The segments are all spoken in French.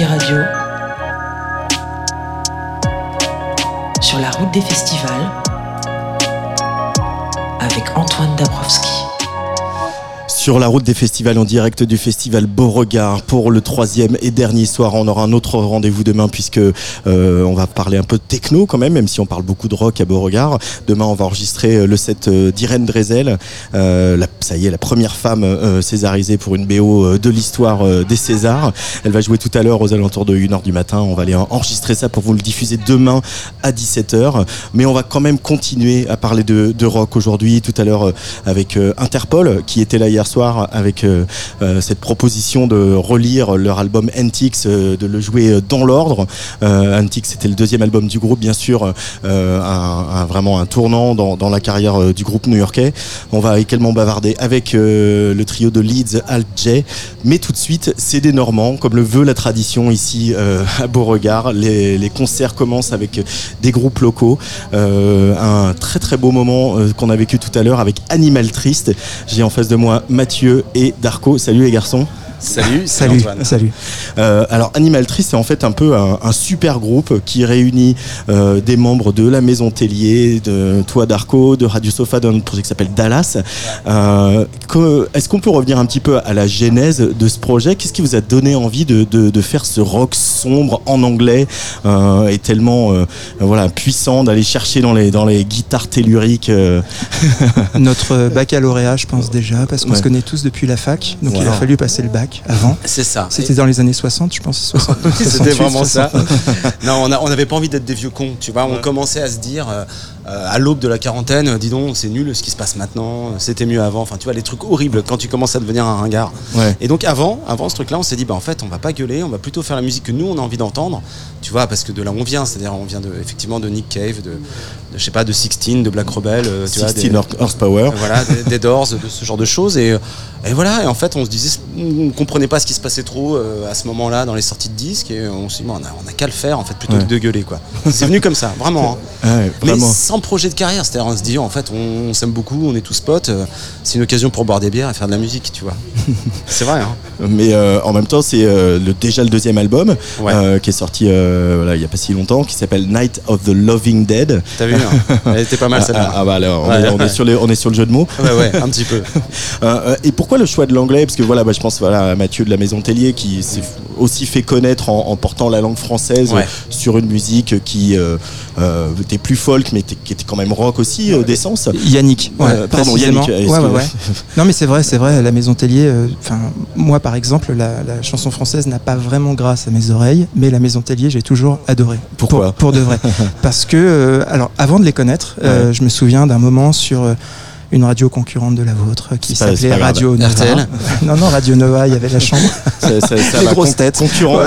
Radio, sur la route des festivals, avec Antoine Dabrowski sur la route des festivals en direct du festival Beauregard pour le troisième et dernier soir. On aura un autre rendez-vous demain puisque euh, on va parler un peu de techno quand même, même si on parle beaucoup de rock à Beauregard. Demain, on va enregistrer euh, le set euh, d'Irène Drezel. ça y est, la première femme césarisée pour une BO de l'histoire des Césars. Elle va jouer tout à l'heure aux alentours de 1h du matin. On va aller enregistrer ça pour vous le diffuser demain à 17h. Mais on va quand même continuer à parler de, de rock aujourd'hui. Tout à l'heure avec Interpol qui était là hier soir avec euh, euh, cette proposition de relire leur album Antiques, euh, de le jouer dans l'ordre. Antiques, c'était le deuxième album du groupe, bien sûr, vraiment un tournant dans, la carrière du groupe new-yorkais. On va également bavarder avec le trio de Leeds, Alt J. Mais tout de suite, c'est des Normands, comme le veut la tradition ici à Beauregard. Les, les concerts commencent avec des groupes locaux. un très très beau moment qu'on a vécu tout à l'heure avec Animal Triste. J'ai en face de moi Mathieu et Darko. Salut les garçons. Salut, salut, Antoine. salut. Euh, alors Animal Tree, c'est en fait un peu un, super groupe qui réunit euh, des membres de la Maison Tellier, de toi Darko, de Radio Sofa, d'un projet qui s'appelle Dallas. Euh, est-ce qu'on peut revenir un petit peu à la genèse de ce projet? Qu'est-ce qui vous a donné envie de, faire ce rock sombre en anglais et tellement voilà puissant d'aller chercher dans les dans les guitares telluriques Notre baccalauréat, je pense déjà, parce qu'on se connaît tous depuis la fac, donc il a fallu passer le bac avant. C'est ça. C'était dans les années 60, je pense. C'était vraiment ça. non, on n'avait pas envie d'être des vieux cons, tu vois. On commençait à se dire, euh, euh, à l'aube de la quarantaine, dis donc, c'est nul ce qui se passe maintenant, c'était mieux avant. Enfin, tu vois, les trucs horribles quand tu commences à devenir un ringard. Et donc, avant, avant ce truc-là, on s'est dit, bah, en fait, on va pas gueuler, on va plutôt faire la musique que nous, on a envie d'entendre, tu vois, parce que de là on vient, c'est-à-dire, on vient de, effectivement de Nick Cave, de, je sais pas, de Sixteen, de Black Rebel, euh, tu vois, des, Horsepower. Voilà, des, Doors, de ce genre de choses. Et, et voilà, et en fait, on se disait, on comprenait pas ce qui se passait trop euh, à ce moment-là dans les sorties de disques, et on s'est dit, on a, on a qu'à le faire, en fait, plutôt que de gueuler, quoi. C'est venu comme ça, vraiment. Hein. Mais sans projet de carrière, c'est-à-dire on se dit, en fait, on, s'aime beaucoup, on est tous potes, euh, c'est une occasion pour boire des bières et faire de la musique, tu vois. c'est vrai, hein. Mais en même temps, c'est le, déjà le deuxième album qui est sorti il n'y a pas si longtemps, qui s'appelle Night of the Loving Dead. T'as vu hein Elle était pas mal celle-là. Ah, ah, bah alors, on, est, sur on est sur le jeu de mots. Ouais, ouais, un petit peu. Euh, euh, et pourquoi le choix de l'anglais? Parce que voilà, bah, je pense voilà, à Mathieu de la Maison Tellier qui s'est aussi fait connaître en, portant la langue française sur une musique qui euh, était plus folk, mais qui était quand même rock aussi, d'essence. Yannick. pardon, Yannick. non, mais c'est vrai, c'est vrai. La Maison Tellier, enfin, moi par exemple, la, la chanson française n'a pas vraiment grâce à mes oreilles, mais la Maison Tellier, j'ai toujours adoré. Pourquoi pour, de vrai. Parce que, euh, alors, avant de les connaître, euh, je me souviens d'un moment sur euh, une radio concurrente de la vôtre qui s'appelait Radio Nova. RTL non, non, Radio Nova, il y avait la chambre. les grosses têtes. Concurrent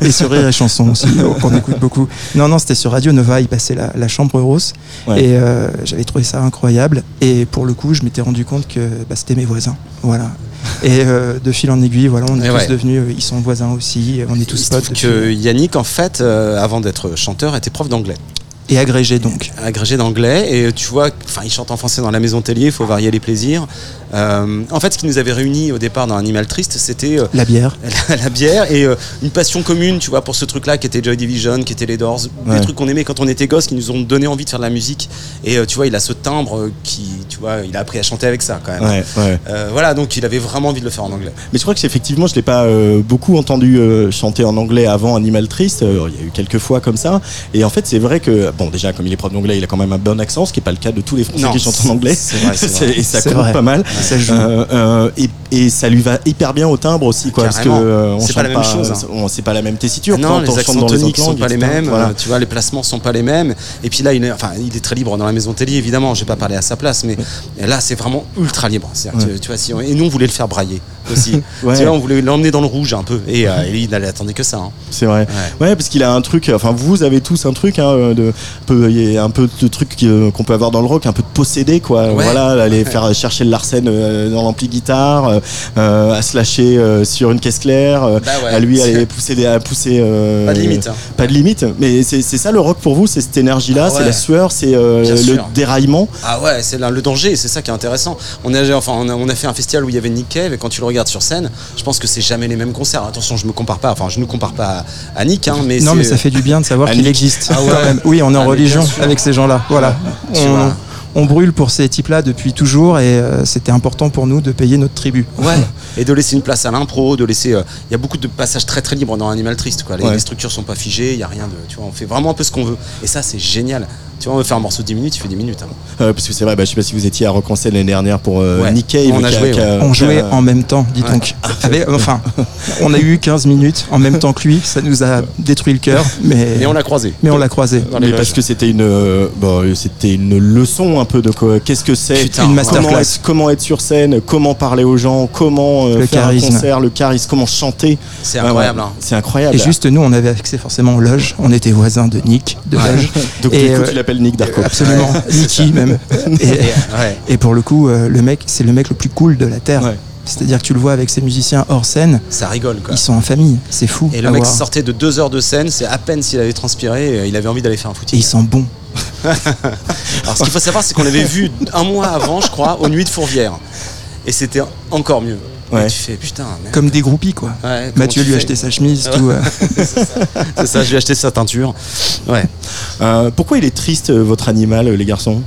Et sur Rire et Chanson aussi, qu'on écoute beaucoup. Non, non, c'était sur Radio Nova, il passait la, chambre rose. Et j'avais trouvé ça incroyable. Et pour le coup, je m'étais rendu compte que bah, c'était mes voisins. Voilà. Et euh, de fil en aiguille, voilà, on est tous devenus, euh, ils sont voisins aussi, on est tous potes. Que Yannick, en fait, euh, avant d'être chanteur, était prof d'anglais. Et agrégé donc. Agrégé d'anglais. Et tu vois, enfin, il chante en français dans la maison Tellier, il faut varier les plaisirs. Euh, en fait, ce qui nous avait réunis au départ dans Animal Triste, c'était euh, la bière, la, bière et euh, une passion commune, tu vois, pour ce truc-là qui était Joy Division, qui était les Doors, des trucs qu'on aimait quand on était gosse, qui nous ont donné envie de faire de la musique. Et tu vois, il a ce timbre qui, tu vois, il a appris à chanter avec ça quand même. voilà, donc il avait vraiment envie de le faire en anglais. Mais je crois que effectivement, je l'ai pas beaucoup entendu chanter en anglais avant Animal Triste. il y a eu quelques fois comme ça. Et en fait, c'est vrai que, bon, déjà, comme il est prof d'anglais, il a quand même un bon accent, ce qui n'est pas le cas de tous les Français qui chantent en anglais. et ça compte pas mal. Euh, euh, et, ça lui va hyper bien au timbre aussi, quoi. Parce que euh, c'est pas la même chose. Hein. C'est pas la même tessiture. Non, les accents toniques sont pas les mêmes. Tu vois, les placements sont pas les mêmes. Et puis là, il est, enfin, il est très libre dans la maison télé, évidemment. Je vais pas parler à sa place, mais là, c'est vraiment ultra libre. Tu, vois, si et nous, on voulait le faire brailler aussi. tu vois, on voulait l'emmener dans le rouge un peu. Et, il n'allait attendre que ça. Hein. C'est vrai. Ouais. parce qu'il a un truc. Enfin, vous avez tous un truc, hein, de, peu, il y a un peu de truc qu'on peut avoir dans le rock, un peu de posséder, quoi. Voilà, aller faire chercher le Larsen dans l'ampli guitare, euh, euh, à se lâcher euh, sur une caisse claire, bah à lui aller pousser, à pousser. pas de limite. Hein. Pas de limite. Mais c'est ça le rock pour vous, c'est cette énergie-là, ah c'est la sueur, c'est le déraillement? Ah ouais, c'est le danger, c'est ça qui est intéressant. On a, enfin, on a, fait un festival où il y avait Nick Cave et quand tu le sur scène, je pense que c'est jamais les mêmes concerts. Attention, je me compare pas, enfin, je ne compare pas à, Nick, hein, mais Non, mais ça fait du bien de savoir qu'il existe. Ah ouais. quand même. Oui, on est en Ah, religion avec ces gens-là. Voilà. Tu On, vois. on brûle pour ces types-là depuis toujours et euh, c'était important pour nous de payer notre tribut. Ouais. Et de laisser une place à l'impro, de laisser. euh, Il y a beaucoup de passages très très libres dans Animal Triste. Quoi. Les, Ouais. les structures sont pas figées, il y a rien de. Tu vois, on fait vraiment un peu ce qu'on veut. Et ça, c'est génial. Tu vois, on veut faire un morceau de 10 minutes, il fait 10 minutes. hein. Euh, parce que c'est vrai, bah, je sais pas si vous étiez à scène l'année dernière pour euh, Ouais. On a joué, ouais. On jouait en même temps, dis Ouais. donc. Avec- enfin, on a eu 15 minutes en même temps que lui, ça nous a détruit le cœur, mais, Et on l'a croisé. mais on l'a croisé. Mais parce que c'était une, euh, bon, c'était une leçon un peu de quoi. Qu'est-ce que c'est Une comment être, comment être sur scène, comment parler aux gens, comment euh, Le faire charisme. un concert, le charisme, comment chanter. C'est incroyable. ouais. hein. C'est incroyable. Et juste nous, on avait accès forcément aux loges. On était voisins de Nick, de Ouais. loge. Donc Et, du coup, euh, Nick Darko. Absolument, Nicky même. Et, Et, ouais. et pour le coup, euh, le mec, c'est le mec le plus cool de la terre. Ouais. C'est-à-dire que tu le vois avec ses musiciens hors scène, Ça rigole quoi. ils sont en famille, c'est fou. Et le mec voir. sortait de deux heures de scène, c'est à peine s'il avait transpiré, euh, il avait envie d'aller faire un Et footing. ils sont bons. Alors ce qu'il faut savoir, c'est qu'on l'avait vu un mois avant, je crois, aux Nuits de Fourvière. Et c'était encore mieux. Ouais. Et tu fais putain, merde. Comme des groupies, quoi. Ouais, Mathieu lui a acheté sa chemise, tout. euh. C'est ça, je lui ai acheté sa teinture. Ouais. Euh, pourquoi il est triste, euh, votre animal, les garçons?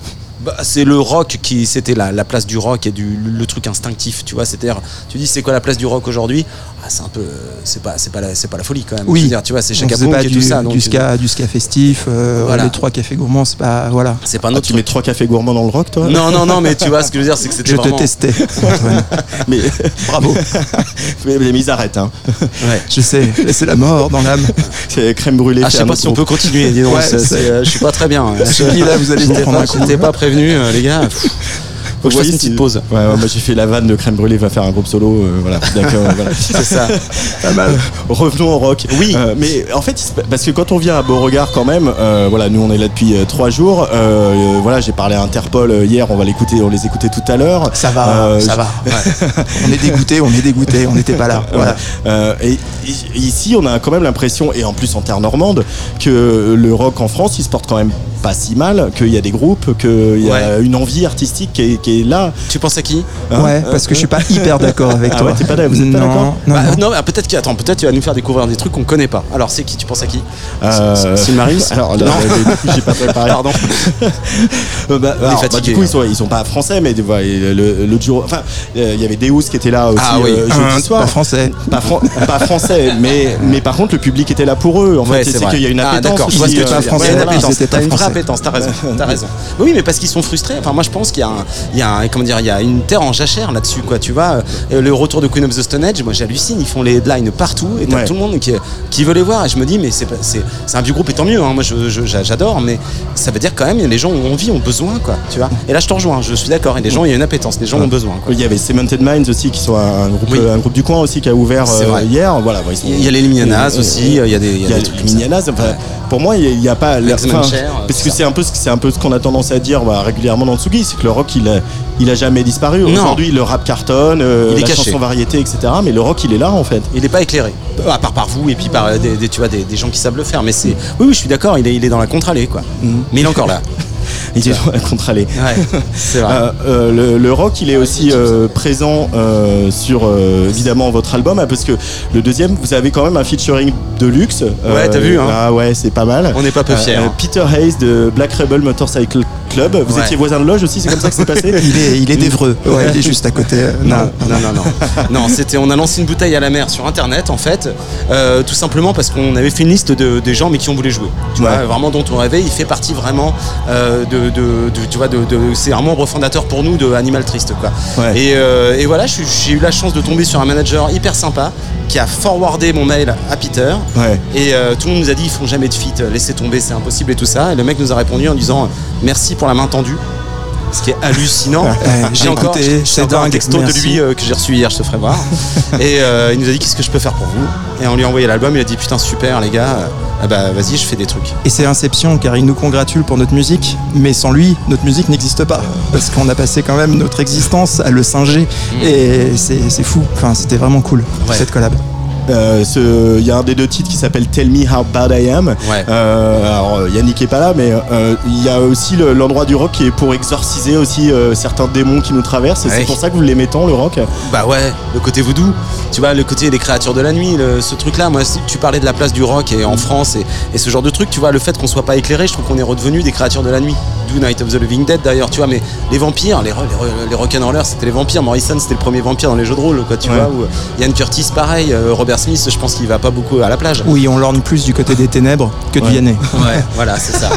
Bah, c'est le rock qui c'était la, la place du rock et du le truc instinctif tu vois c'est-à-dire tu dis c'est quoi la place du rock aujourd'hui? Ah, c'est un peu euh, c'est pas c'est pas la, c'est pas la folie quand même Oui. Dire, tu vois c'est chaque pas et du, tout ça donc du ska, du ska festif, euh, Voilà. les trois cafés gourmands, c'est pas. Voilà. c'est pas Ah, notre Tu mets trois cafés gourmands dans le rock, toi? Non non non mais tu vois ce que je veux dire c'est que c'était Je te testais, Antoine. Mais Bravo. mais, mais ils arrêtent, hein. ouais. Je sais, c'est la mort dans l'âme. C'est crème brûlée. Ah, je sais un pas si on peut continuer dis donc Ouais, euh, je suis pas très bien Je suis dit, là, vous allez pas- un euh, les gars. faut que je fasse voyez une petite pause Ouais, ouais, moi j'ai fait la vanne de crème brûlée, va faire un groupe solo. euh, voilà. D'accord, voilà. c'est ça Pas mal. Revenons au rock. Oui. Euh, mais en fait, parce que quand on vient à Beauregard quand même, euh, voilà, nous on est là depuis euh, trois jours. euh, euh, voilà, j'ai parlé à Interpol euh, hier, on va l'écouter, on les écoutait tout à l'heure. Ça va, Euh, ça va. on est dégoûté, on est dégoûté, on n'était pas là. Voilà. Euh, et, et ici, on a quand même l'impression, et en plus en terre normande, que le rock en France, il se porte quand même pas si mal, qu'il y a des groupes, qu'il y a Ouais. une envie artistique qui est, qui est là. tu penses à qui Hein ouais, parce que je suis pas hyper d'accord avec Ah toi. ouais, t'es pas d'accord- vous êtes pas Non, d'accord non, Bah, non. non, mais peut-être qu'il attends, peut-être tu vas nous faire découvrir des trucs qu'on connaît pas. Alors c'est qui Tu penses à qui Euh, C'est Marius Alors là, Non. euh, j'ai pas préparé. Pardon. Euh, bah, alors, bah, fatigué, du coup, hein. ils sont, ils sont pas français, mais le, le duo. Enfin, euh, il y avait Deus qui était là aussi Ah oui. euh, Un- jeudi soir. pas français. Pas, fran- pas français, mais, mais par contre, le public était là pour eux. En Ouais, fait, c'est qu'il y a une Ah, appétence. d'accord, je vois ce que tu euh, dire. français, t'as une vraie appétence, t'as raison, t'as raison. Oui, mais parce qu'ils sont frustrés. Enfin, moi, je pense qu'il y a, un, il y a un- comment dire, il y a une terre en jachère là-dessus, quoi. Tu vois, Euh, le retour de Queen of the Stone Age, moi, j'hallucine. Ils font les headlines partout et t'as Ouais. tout le monde qui, qui veut les voir. Et je me dis, mais c'est un vieux groupe et tant mieux. hein. Moi, j'adore, mais ça veut dire quand même, les gens ont envie, ont besoin, quoi. Tu vois. Et là, je te rejoins. Je suis d'accord. Et les gens, il y a une appétence. Les gens ont besoin. Quoi. Il y avait Cemented Minds aussi, qui sont un groupe, Oui. un groupe du coin aussi, qui a ouvert euh, hier. Voilà, bon, ils sont- Il y a les Limianas aussi. Il y a des, il y a Il y a des trucs les enfin, Ouais. Pour moi, il n'y a, pas. la- X-Men enfin, Cher, euh, parce que c'est un peu, ce- c'est un peu ce qu'on a tendance à dire bah, régulièrement dans Tsugi, c'est que le rock, il a, il a jamais disparu. Aujourd'hui, le rap cartonne, euh, Il est la caché. chanson variété, etc. Mais le rock, il est là en fait. Il n'est pas éclairé, à part par vous et puis par euh, des, des- tu vois, des, des gens qui savent le faire. Mais c'est, oui, oui, je suis d'accord. Il est, il est dans la contre-allée, quoi. Mais il est encore là. Il est dans la contre-allée. Ouais, c'est vrai. Euh, euh, le, le rock, il est aussi euh, présent sur évidemment votre album, hein, parce que le deuxième, vous avez quand même un featuring de luxe. Ouais, t'as vu, hein. Ah ouais, c'est pas mal. On n'est pas peu fiers. hein. Peter Hayes de Black Rebel Motorcycle Club. Vous Ouais. étiez voisin de loge aussi, c'est comme ça que c'est passé Il est, il est d'Evreux. Ouais, il est juste à côté. Non, non, non, non. non, c'était, on a lancé une bouteille à la mer sur internet en fait, tout simplement parce qu'on avait fait une liste de, des gens mais qui on voulait jouer. Tu Ouais. vois, vraiment dont on rêvait. Il fait partie vraiment euh, de, de- de- tu vois, de, de- c'est un membre fondateur pour nous de Animal Triste quoi. Ouais. Et, euh, et voilà, j'ai eu la chance de tomber sur un manager hyper sympa qui a forwardé mon mail à Peter. Ouais. Et euh, tout le monde nous a dit ils font jamais de feat, laissez tomber, c'est impossible et tout ça. Et le mec nous a répondu en disant merci pour la main tendue. Ce qui est hallucinant. j'ai encore, écouté, j'ai c'est encore un texto de lui euh, que j'ai reçu hier, je te ferai voir. et euh, il nous a dit qu'est-ce que je peux faire pour vous? Et on lui a envoyé l'album, il a dit putain super les gars, euh, ah bah vas-y je fais des trucs. Et c'est Inception car il nous congratule pour notre musique, mais sans lui, notre musique n'existe pas. Parce qu'on a passé quand même notre existence à le singer. Et c'est c'est fou. Enfin, c'était vraiment cool Ouais. cette collab. Il y a un des deux titres qui s'appelle Tell Me How Bad I Am. alors Yannick est pas là, mais il y a aussi l'endroit du rock qui est pour exorciser aussi certains démons qui nous traversent. Et c'est pour ça que vous l'aimez tant le rock. Bah ouais, le côté voodoo. Tu vois, le côté des créatures de la nuit, ce truc-là. Moi, tu parlais de la place du rock et en France et, et ce genre de truc. Tu vois, le fait qu'on soit pas éclairé, je trouve qu'on est redevenu des créatures de la nuit. Do Night of the Living Dead d'ailleurs, tu vois, mais les vampires, les, les, les rock'n'rollers, c'était les vampires. Morrison, c'était le premier vampire dans les jeux de rôle, quoi, tu vois. Ou Ian Curtis, pareil. Euh, Robert Smith, je pense qu'il va pas beaucoup à la plage. Oui, on l'orne plus du côté des ténèbres que de Vianney. Ouais, voilà, c'est ça.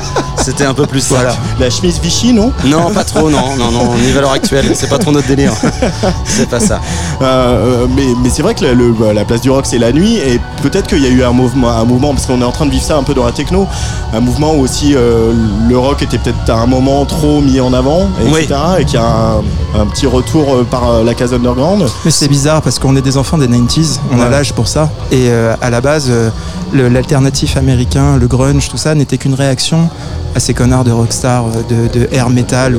C'était un peu plus ça. Voilà. La chemise Vichy, non Non, pas trop, non, non, non. Ni valeur actuelle, c'est pas trop notre délire. c'est pas ça. Euh, euh, mais, mais c'est vrai que bah, la place du rock, c'est la nuit, et peut-être qu'il y a eu un mouvement, un mouvement, parce qu'on est en train de vivre ça un peu dans la techno, un mouvement où aussi le rock était peut-être à un moment trop mis en avant, etc. Et qu'il y a un, petit retour euh, par euh, la case underground. Mais c'est bizarre parce qu'on est des enfants des 90s, on a l'âge pour Et euh, à la base, l'alternatif américain, le grunge, tout ça n'était qu'une réaction à ces connards de rockstar, de, air metal.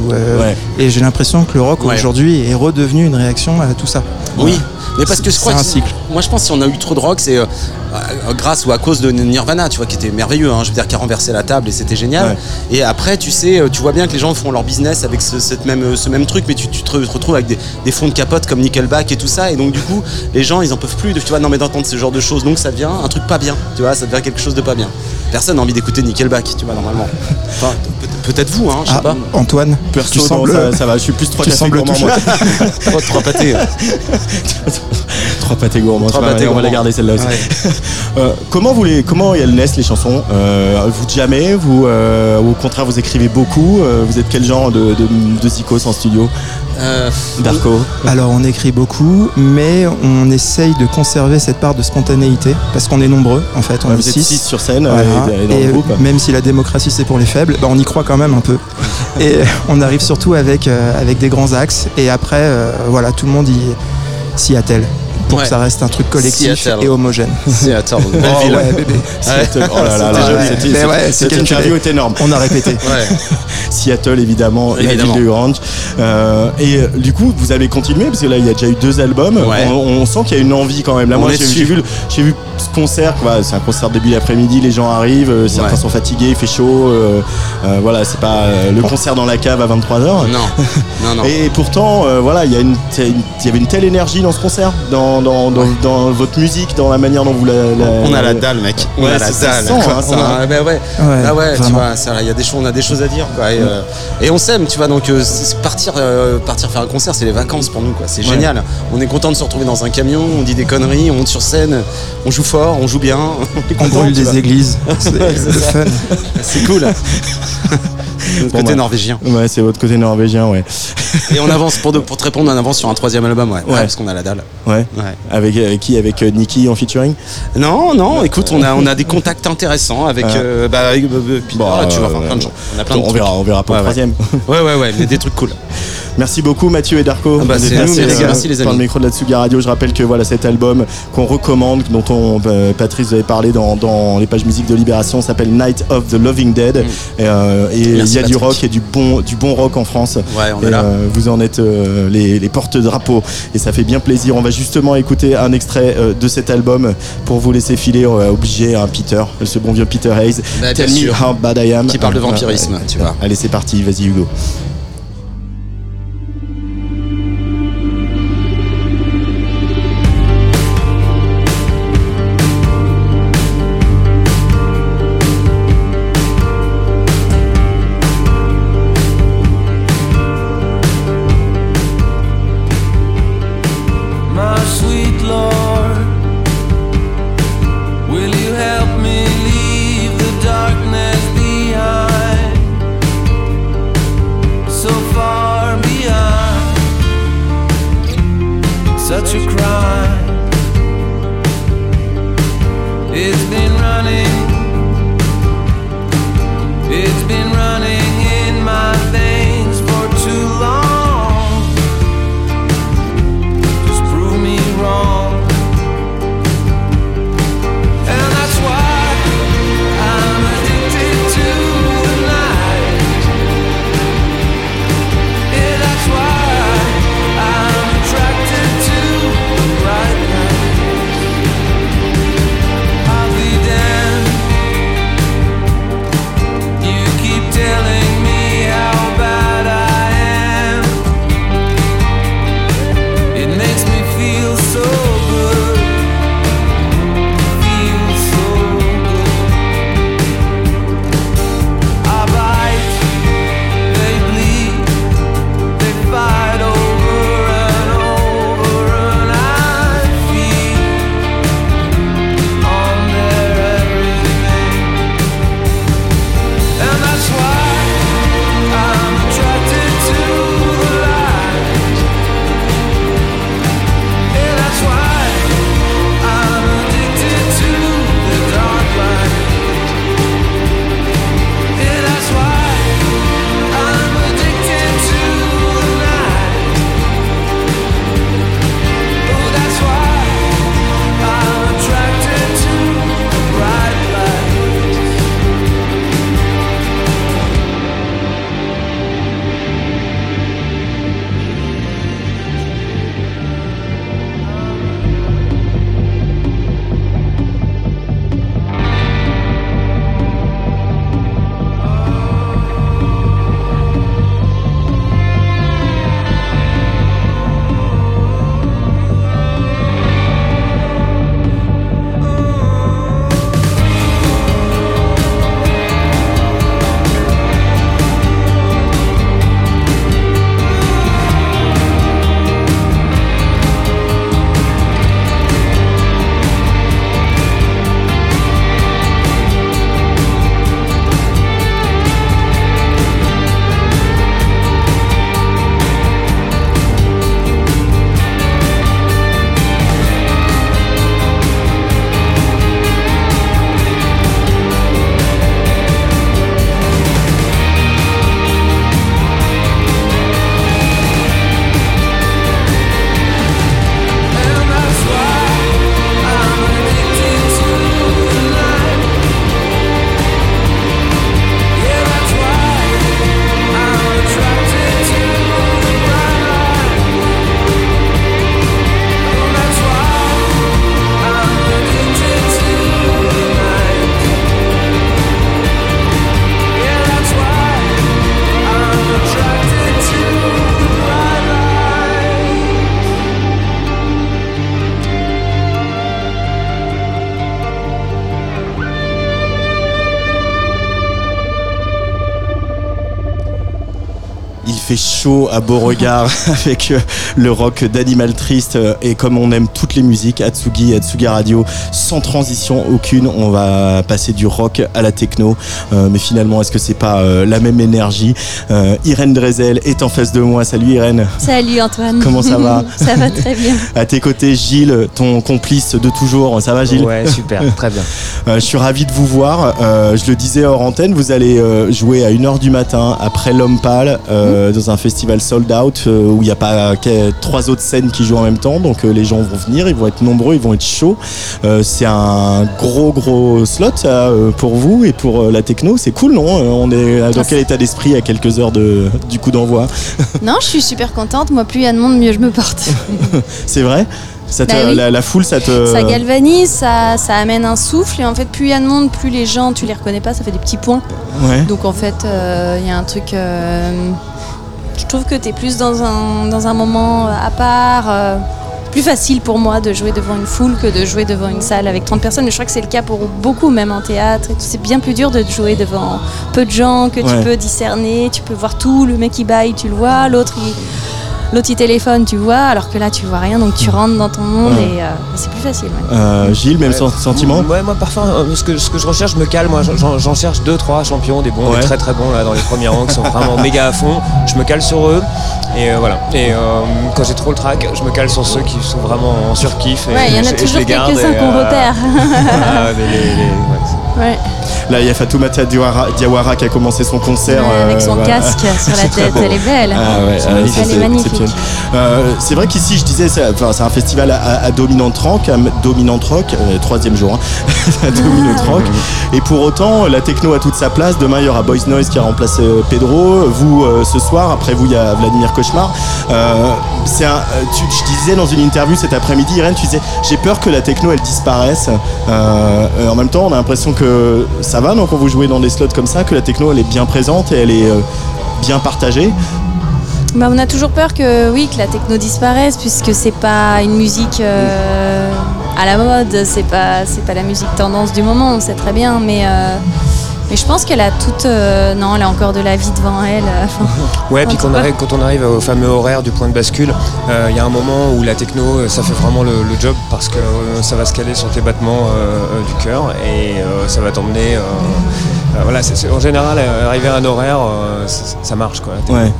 Et j'ai l'impression que le rock aujourd'hui est redevenu une réaction à tout ça. Oui. Mais parce que je crois un cycle. Moi, je pense que si on a eu trop de rock, c'est grâce ou à cause de Nirvana, tu vois, qui était merveilleux. Hein, je veux dire, qui a renversé la table et c'était génial. Et après, tu sais, tu vois bien que les gens font leur business avec ce, cette même, ce même truc, mais tu, te retrouves avec des, fonds de capote comme Nickelback et tout ça. Et donc, du coup, les gens, ils en peuvent plus de, tu vois, non, mais d'entendre ce genre de choses. Donc, ça devient un truc pas bien, tu vois, ça devient quelque chose de pas bien. Personne n'a envie d'écouter Nickelback, tu vois, normalement. Enfin, peut-être vous, hein, je sais ah, pas. Antoine, Perso, tu sembles... ça, va, je suis plus trois cafés gourmands. trois, trois pâtés. trois pâtés gourmands. Trois pâtés on va la garder celle-là aussi. Euh, comment vous les, comment elles naissent les chansons euh, Vous jamais Vous, euh, au contraire, vous écrivez beaucoup Vous êtes quel genre de, de, de zikos en studio Darko Alors on écrit beaucoup, mais on essaye de conserver cette part de spontanéité parce qu'on est nombreux en fait. On est six. sur scène et, dans le groupe. Même si la démocratie c'est pour les faibles, bah, on y croit quand même un peu. et on arrive surtout avec, avec des grands axes et après voilà tout le monde s'y attelle pour que ça reste un truc collectif et homogène. Seattle, oh, ville. Ouais, bébé. Seattle, oh là là, là ouais, cette interview est énorme. On a répété. Seattle, évidemment, évidemment. la ville de Orange. Euh, et euh, du coup, vous avez continué parce que là, il y a déjà eu deux albums. On, on, sent qu'il y a une envie quand même. Là, moi, j'ai vu, j'ai vu ce concert. c'est un concert début d'après-midi. Les gens arrivent, euh, certains sont fatigués, il fait chaud. Euh, euh, voilà, c'est pas le concert dans la cave à 23 h Non, non, non. Et pourtant, voilà, il y, y avait une telle énergie dans ce concert, dans dans, votre musique, dans la manière dont vous la. on a la dalle, mec. On a la dalle. Hein, bah ouais. Ah ouais, tu vois, il y a des choses, on a des choses à dire, quoi. Et, euh, on s'aime, tu vois. Donc euh, partir, euh, partir faire un concert, c'est les vacances pour nous, quoi. C'est génial. On est content de se retrouver dans un camion, on dit des conneries, on monte sur scène, on joue fort, on joue bien. On, brûle des églises. C'est fun. C'est cool. Côté bah, norvégien. Ouais, c'est votre côté norvégien, ouais. Et on avance, pour, pour te répondre, on avance sur un troisième album, ouais. parce qu'on a la dalle. Ouais. Avec, qui Avec euh, Nicky en featuring? Non, non, écoute, on a, on a des contacts intéressants avec. Euh, bah, avec euh, bah, tu vois, plein de gens. On a plein de On verra, on verra pour le troisième. Ouais, ouais, ouais, mais des trucs cool. Merci beaucoup Mathieu et Darko. Ah bah, nous, merci, merci les amis. Par le micro de la Tsuga Radio, je rappelle que voilà cet album qu'on recommande, dont on, euh, Patrice vous avait parlé dans, dans, les pages musiques de Libération, s'appelle Night of the Loving Dead. Mm. Euh, et il y a du rock et du bon, du bon rock en France. Ouais, on est là. Euh, vous en êtes les, les porte-drapeaux et ça fait bien plaisir. On va justement écouter un extrait de cet album pour vous laisser filer. On va obliger un Peter, ce bon vieux Peter Hayes. Bah, Tell me how bad I am. Qui parle de vampirisme, tu vois. Allez, c'est parti. Vas-y Hugo. Fait chaud à Beauregard avec euh, le rock d'Animal Triste euh, et comme on aime toutes les musiques, Atsugi, Atsugi Radio, sans transition aucune, on va passer du rock à la techno. Euh, mais finalement, est-ce que c'est pas la même énergie? Irène Drezel est en face de moi. Salut Irène. Salut Antoine. Comment ça va? Ça va très bien. À tes côtés, Gilles, ton complice de toujours. Ça va Gilles? Ouais, super, très bien. je suis ravi de vous voir. je le disais hors antenne, vous allez jouer à 1h du matin après L'Homme Pâle mmh. dans un festival sold out où il n'y a pas trois autres scènes qui jouent en même temps. Donc les gens vont venir, ils vont être nombreux, ils vont être chauds. c'est un gros gros slot pour vous et pour la techno. C'est cool, non? On est dans quel état d'esprit à quelques heures de, du coup d'envoi? Non, je suis super contente. Moi, plus il y a de monde, mieux je me porte. c'est vrai? Bah la, foule, ça te. Ça galvanise, ça, ça, amène un souffle. Et en fait, plus il y a de monde, plus les gens, tu les reconnais pas, ça fait des petits points. Donc en fait, il y a un truc je trouve que tu es plus dans un, dans un moment à part. Euh, plus facile pour moi de jouer devant une foule que de jouer devant une salle avec 30 personnes. Je crois que c'est le cas pour beaucoup, même en théâtre. C'est bien plus dur de jouer devant peu de gens que tu peux discerner. Tu peux voir tout. Le mec qui baille, tu le vois. L'autre, il l'autre il téléphone, tu vois, alors que là tu vois rien, donc tu rentres dans ton monde et euh, c'est plus facile. Euh, Gilles, même sentiment Ouais, moi parfois, euh, ce que, ce que je recherche me calme, moi j'en cherche deux, trois champions, des bons, des très très bons là dans les premiers rangs qui sont vraiment méga à fond, je me cale sur eux et voilà. Et quand j'ai trop le track, je me cale sur ceux qui sont vraiment en surkiff. Ouais, il y en a toujours quelques-uns qu'on repère. ouais. Là, il y a Fatoumata Diawara, qui a commencé son concert. avec son casque sur la tête, elle est belle. Ah elle est magnifique. Euh, c'est vrai qu'ici, je disais, c'est un festival à, dominante rock, dominante rock, euh, troisième jour, hein, dominante rock. Et pour autant, la techno a toute sa place. Demain, il y aura Boys Noise qui a remplacé euh, Pedro. Vous, ce soir, après vous, il y a Vladimir Cauchemar. c'est un, je disais dans une interview cet après-midi, Irène, tu disais, j'ai peur que la techno, elle disparaisse. en même temps, on a l'impression que ça va, donc quand vous jouez dans des slots comme ça, que la techno, elle est bien présente et elle est bien partagée. Bah, on a toujours peur que oui que la techno disparaisse puisque c'est pas une musique euh, à la mode, c'est pas c'est pas la musique tendance du moment, on sait très bien, mais euh, mais je pense qu'elle a toute euh, non, elle a encore de la vie devant elle. ouais, puis quand on, arrive, quand on arrive au fameux horaire du point de bascule, il y a un moment où la techno ça fait vraiment le, job parce que ça va se caler sur tes battements du cœur et ça va t'emmener euh, voilà, en général, euh, arriver à un horaire, euh, ça marche quoi.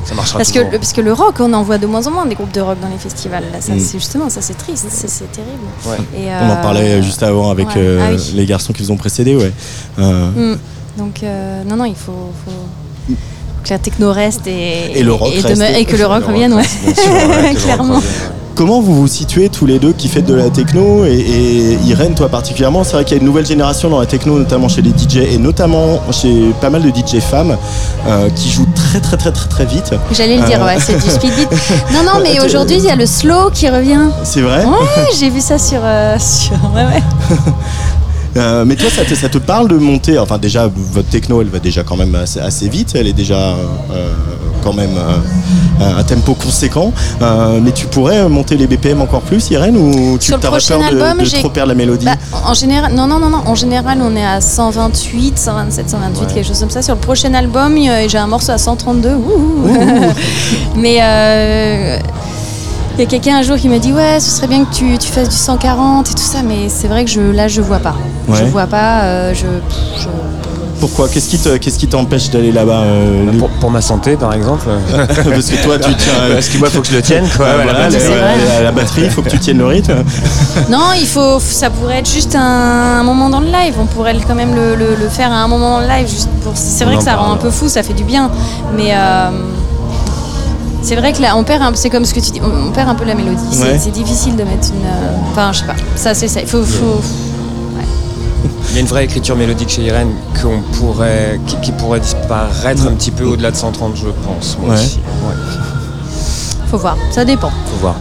Ça marchera parce que, le, parce que le rock, on en voit de moins en moins des groupes de rock dans les festivals. ça, mm. c'est justement, ça c'est triste, c'est terrible. on en parlait juste avant avec ah les garçons qui vous ont précédé, ouais. Mm. Donc non, non, il faut, que la techno reste et, et, le rock et, que le rock revienne, ouais. clairement. Comment vous vous situez tous les deux qui faites de la techno et, Irène, toi particulièrement? C'est vrai qu'il y a une nouvelle génération dans la techno, notamment chez les DJ et notamment chez pas mal de DJ femmes euh, qui jouent très très très très très vite. J'allais le dire, euh. ouais, c'est du speed beat. Non, non, mais aujourd'hui il y a le slow qui revient. C'est vrai? Ouais, j'ai vu ça sur. Euh, sur... Ouais, ouais. Euh, mais toi, ça te, ça te, parle de monter Enfin, déjà, votre techno, elle va déjà quand même assez, vite. Elle est déjà euh, quand même euh, un tempo conséquent. mais tu pourrais monter les BPM encore plus, Irène Ou tu as peur de, de trop perdre la mélodie? Bah, En général, non, non, non, non. En général, on est à 128, 127, 128, quelque chose comme ça. Sur le prochain album, j'ai un morceau à 132. mais il y a quelqu'un un jour qui m'a dit ouais ce serait bien que tu, tu, fasses du 140 et tout ça mais c'est vrai que je, là je vois pas. Je vois pas. Euh, je, Pourquoi? Qu'est-ce qui qu'est-ce qui t'empêche d'aller là-bas euh, pour, ma santé par exemple. Parce que toi tu tiens. Parce que moi faut que je le tienne quoi. la, batterie, il faut que tu tiennes le rythme. non, il faut. Ça pourrait être juste un, moment dans le live. On pourrait quand même le, le, faire à un moment dans le live. C'est vrai que ça rend un peu fou, ça fait du bien, mais. Euh, c'est vrai que là, on perd, c'est comme ce que tu dis, on, perd un peu la mélodie. C'est difficile de mettre une. Euh, enfin, je sais pas. Ça, c'est ça. Il faut. Il y a une vraie écriture mélodique chez Irène qu'on pourrait, qui, pourrait disparaître un petit peu au-delà de 130, je pense. Moi aussi. Faut voir, ça dépend. Faut voir.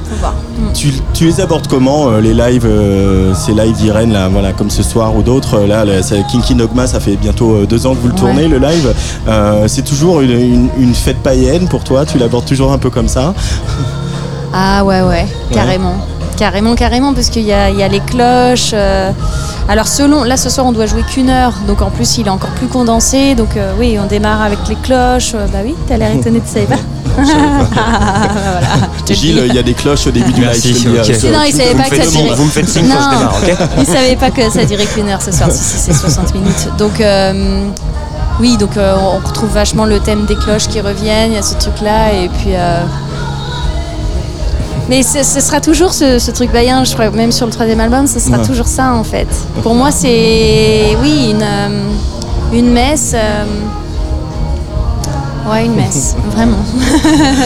Mm. Tu, les abordes comment euh, les lives, euh, ces lives d'Irène là, voilà, comme ce soir ou d'autres euh, Là, Kinky Nogma, ça fait bientôt deux ans que vous le tournez, le live. c'est toujours une, fête païenne pour toi. Tu l'abordes toujours un peu comme ça? Ah ouais, ouais, carrément. Carrément, carrément, parce qu'il y, a, les cloches. alors selon, là ce soir on doit jouer qu'une heure, donc en plus il est encore plus condensé, donc oui on démarre avec les cloches. bah oui, t'as l'air étonné de ça, Gilles, il y a des cloches au début du live. Non, il savait pas que ça durait. Vous me faites signe quand je démarre, ok Il savait pas que ça durait qu'une heure ce soir, si, si c'est 60 minutes. Donc, euh, oui, donc euh, on retrouve vachement le thème des cloches qui reviennent, il y a ce truc-là, et puis. Euh, mais ce, sera toujours ce, truc baïen, je crois, même sur le troisième album, ce sera toujours ça en fait. Pour moi, c'est, oui, une, une messe. Ouais, une messe, vraiment.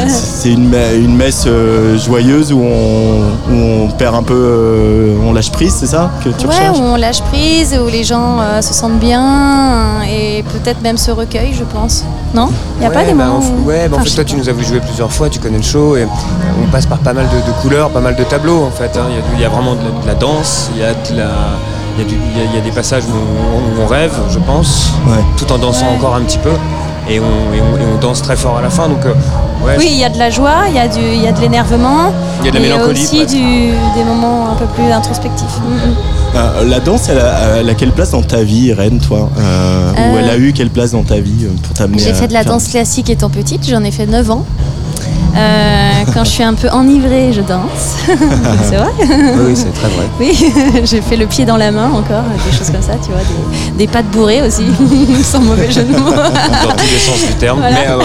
c'est une, une, messe euh, joyeuse où on, on, perd un peu, euh, on lâche prise, c'est ça que tu Ouais, où on lâche prise, où les gens euh, se sentent bien et peut-être même se recueillent, je pense. Non? Il n'y a pas des bah, moments où... Ouais, bah, en fait, toi, tu nous as vu jouer plusieurs fois, tu connais le show et on passe par pas mal de, couleurs, pas mal de tableaux en fait. Hein. Il, y a, vraiment de la, danse, il y a de la. Il y, a des passages où on, rêve, je pense, tout en dansant encore un petit peu et on, danse très fort à la fin. Donc, euh, oui, il y a de la joie, il y, a du, y a de l'énervement. Il y a de la mélancolie. aussi des moments un peu plus introspectifs. Mm, mm. Euh, la danse, elle a, quelle place dans ta vie, Irène, toi euh, Ou elle a eu quelle place dans ta vie pour t'amener J'ai fait de la danse classique étant petite, j'en ai fait 9 ans. Euh, quand je suis un peu enivrée, je danse. c'est vrai Oui, c'est très vrai. Oui, j'ai fait le pied dans la main encore, des choses comme ça, tu vois, des, pattes bourrées aussi, sans mauvais jeu de mots. Dans tous les sens du terme. Mais, euh,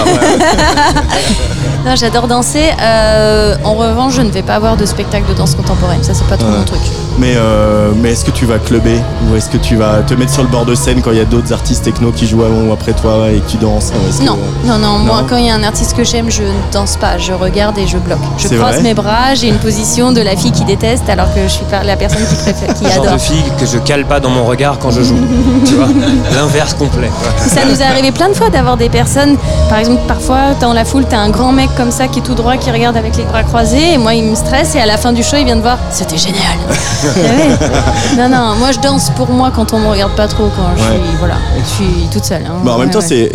non, j'adore danser. Euh, en revanche, je ne vais pas avoir de spectacle de danse contemporaine. Ça, c'est pas trop mon truc. Mais, euh, mais est-ce que tu vas clubber ou est-ce que tu vas te mettre sur le bord de scène quand il y a d'autres artistes techno qui jouent avant ou après toi et que tu danses non. non, non, moi quand il y a un artiste que j'aime, je ne danse pas, je regarde et je bloque. Je croise mes bras, j'ai une position de la fille qui déteste alors que je suis la personne qui préfère, qui adore. Genre de fille que je cale pas dans mon regard quand je joue. tu vois, l'inverse complet. Ça nous est arrivé plein de fois d'avoir des personnes, par exemple, parfois dans la foule, t'as un grand mec comme ça qui est tout droit, qui regarde avec les bras croisés et moi il me stresse et à la fin du show il vient de voir, c'était génial. non, non, moi je danse pour moi quand on me regarde pas trop, quand je suis, voilà, je suis toute seule. Hein. Bah, en même temps, c'est,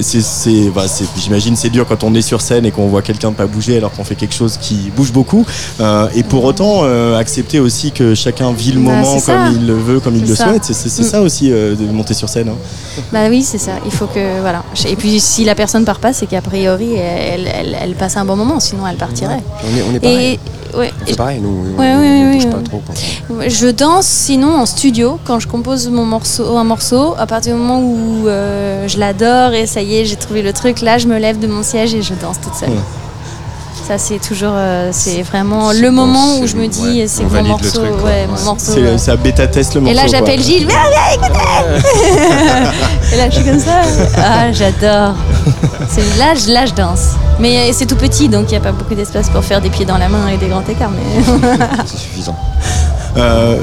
bah, j'imagine c'est dur quand on est sur scène et qu'on voit quelqu'un pas bouger alors qu'on fait quelque chose qui bouge beaucoup. Euh, et pour autant, euh, accepter aussi que chacun vit le bah, moment comme il le veut, comme il le souhaite. C'est, mm. ça aussi euh, de monter sur scène. Hein. Bah oui, c'est ça. Il faut que voilà. Et puis si la personne part pas, c'est qu'a priori elle, elle, passe un bon moment, sinon elle partirait. On est, pareil c'est pareil, nous, on, pas trop. Je danse sinon en studio quand je compose mon morceau, un morceau. À partir du moment où euh, je l'adore et ça y est, j'ai trouvé le truc, là je me lève de mon siège et je danse toute seule. Ça, c'est toujours, euh, c'est vraiment le moment où je me dis, c'est mon morceau. ouais, mon morceau c'est ça bêta test le morceau. Et là, j'appelle Gilles, viens, viens, écoutez Et là, je suis comme ça. Ah, j'adore. Là, là, je danse. Mais c'est tout petit, donc il n'y a pas beaucoup d'espace pour faire des pieds dans la main et des grands écarts. Mais... c'est suffisant. Euh,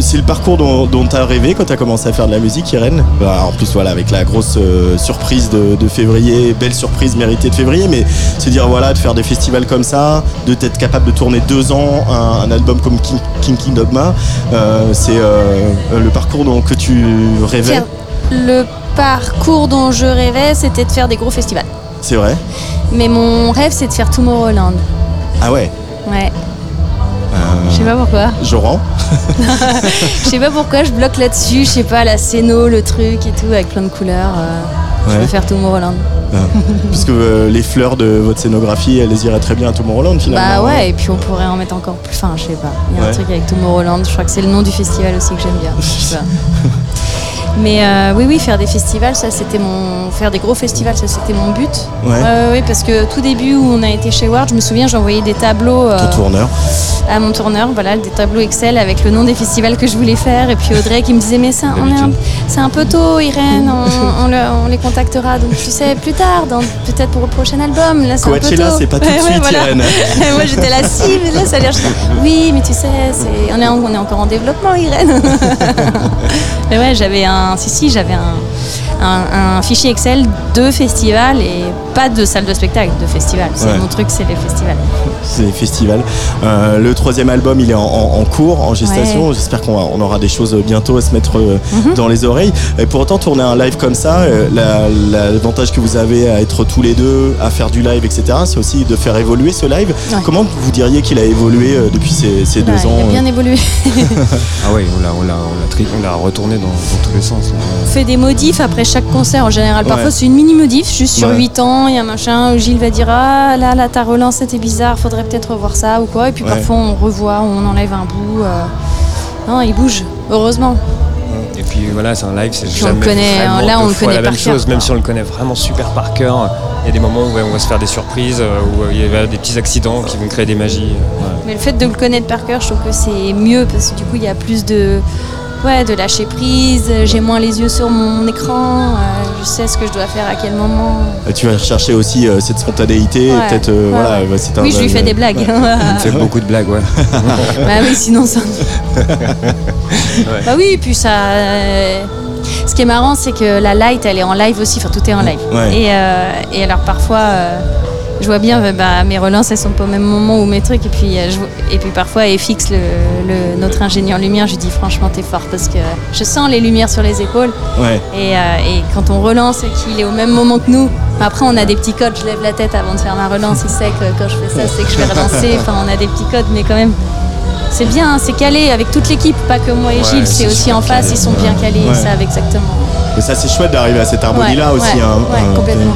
c'est le parcours dont tu as rêvé quand tu as commencé à faire de la musique, Irène? Bah, En plus, voilà, avec la grosse euh, surprise de, février, belle surprise méritée de février, mais se dire, voilà, de faire des festivals comme ça, de t'être capable de tourner deux ans un, album comme King King, Dogma, euh, c'est le parcours dont, que tu rêvais? Le parcours dont je rêvais, c'était de faire des gros festivals. C'est vrai Mais mon rêve, c'est de faire Tomorrowland. Ah ouais Ouais. Je sais pas pourquoi. Joran Je sais pas pourquoi, je bloque là-dessus. Je sais pas, la scéno, le truc et tout, avec plein de couleurs. Euh, je veux faire Tomorrowland. Ah. Puisque euh, les fleurs de votre scénographie, elles iraient très bien à Tomorrowland finalement. Bah ouais, et puis on pourrait en mettre encore plus. Enfin, je sais pas. Il y a un truc avec Tomorrowland. Je crois que c'est le nom du festival aussi que j'aime bien. Mais euh, oui, oui, faire des festivals, ça c'était mon. Faire des gros festivals, ça c'était mon but. Ouais. oui, parce que tout début où on a été chez Ward, je me souviens, j'envoyais des tableaux. Ton tourneur À mon tourneur, voilà, des tableaux Excel avec le nom des festivals que je voulais faire. Et puis Audrey qui me disait, mais ça, c'est un peu tôt, Irène, on, les contactera. Donc tu sais, plus tard, peut-être pour le prochain album. Là, c'est un peu tôt. c'est pas tout de suite, Irène. Moi j'étais là, si, mais là ça a l'air. Oui, mais tu sais, on, est on est encore en développement, Irène. mais ouais, j'avais un si, si, j'avais un, fichier Excel de festival et pas de salle de spectacle, de festival. C'est mon truc, c'est les festivals. C'est les festivals. Euh, le troisième album, il est en, cours, en gestation. J'espère qu'on on aura des choses bientôt à se mettre euh, mhm. dans les oreilles. Et pour autant, tourner un live comme ça, euh, l'avantage que vous avez à être tous les deux, à faire du live, etc., c'est aussi de faire évoluer ce live. Comment vous diriez qu'il a évolué depuis ces, ces deux ans Il a bien évolué. ah oui, on l'a, on l'a, retourné dans, tous les sens. On fait des modifs après chaque concert en général. Parfois, c'est une mini modif, juste sur 8 ans, il y a un machin où Gilles va dire Ah là, là, ta relance, c'était bizarre, faudrait peut-être revoir ça ou quoi. Et puis parfois, on revoit, on enlève un bout. Euh. Non, il bouge, heureusement. Et puis voilà, c'est un live, c'est jamais on connaît, vraiment là on le connaît la même chose, même si on le connaît vraiment super par cœur. Il y a des moments où on va se faire des surprises, euh, où il y a des petits accidents qui vont créer des magies. Mais le fait de le connaître par cœur, je trouve que c'est mieux parce que du coup il y a plus de ouais, de lâcher prise, j'ai moins les yeux sur mon écran, euh, je sais ce que je dois faire à quel moment. tu vas rechercher aussi euh, cette spontanéité, peut-être euh, voilà, Oui, je lui fais des blagues. tu fais beaucoup de blagues, ouais. bah oui, sinon ça. Bah oui, puis ça. Ce qui est marrant, c'est que la light, elle est en live aussi, enfin tout est en live. Et, et alors parfois je vois bien bah, mes relances elles sont pas au même moment où mes trucs et puis euh, et puis parfois FX le, notre ingénieur lumière. Je lui dis franchement t'es fort parce que je sens les lumières sur les épaules. Ouais. et, euh, et, quand on relance et qu'il est au même moment que nous après on a des petits codes. Je lève la tête avant de faire ma relance. Il sait que quand je fais ça c'est que je vais relancer. Enfin on a des petits codes mais quand même c'est bien, c'est calé avec toute l'équipe, pas que moi et Gilles, c'est aussi en face, ils sont bien calés, ils savent exactement. Mais ça c'est chouette d'arriver à cette harmonie-là aussi. Hein, complètement.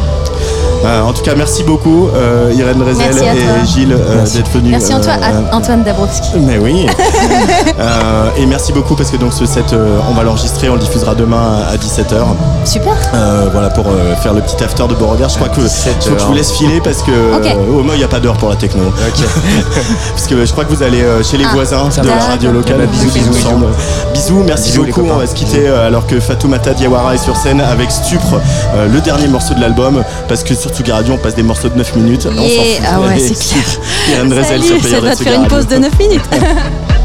Euh, en tout cas, merci beaucoup, euh, Irène Rezel et Gilles, euh, d'être venus. Merci Antoine, Antoine Dabrowski. Mais oui. et merci beaucoup parce que donc ce set, on va l'enregistrer, on le diffusera demain à 17h. Super. voilà pour faire le petit after de Beauregard. Je crois que, je vous laisse filer parce que au moins il n'y a pas d'heure pour la techno. parce que je crois que vous allez chez les ah, voisins de la radio locale. Bah, bisous, bisous, bisous. Bisous, merci beaucoup. On va se quitter alors que Fatoumata Diawara est sur scène avec Stupre, le dernier morceau de l'album, parce que sur Tsugi Radio, on passe des morceaux de 9 minutes. On ah ouais, c'est clair. Salut, ça doit te faire une pause de 9 minutes.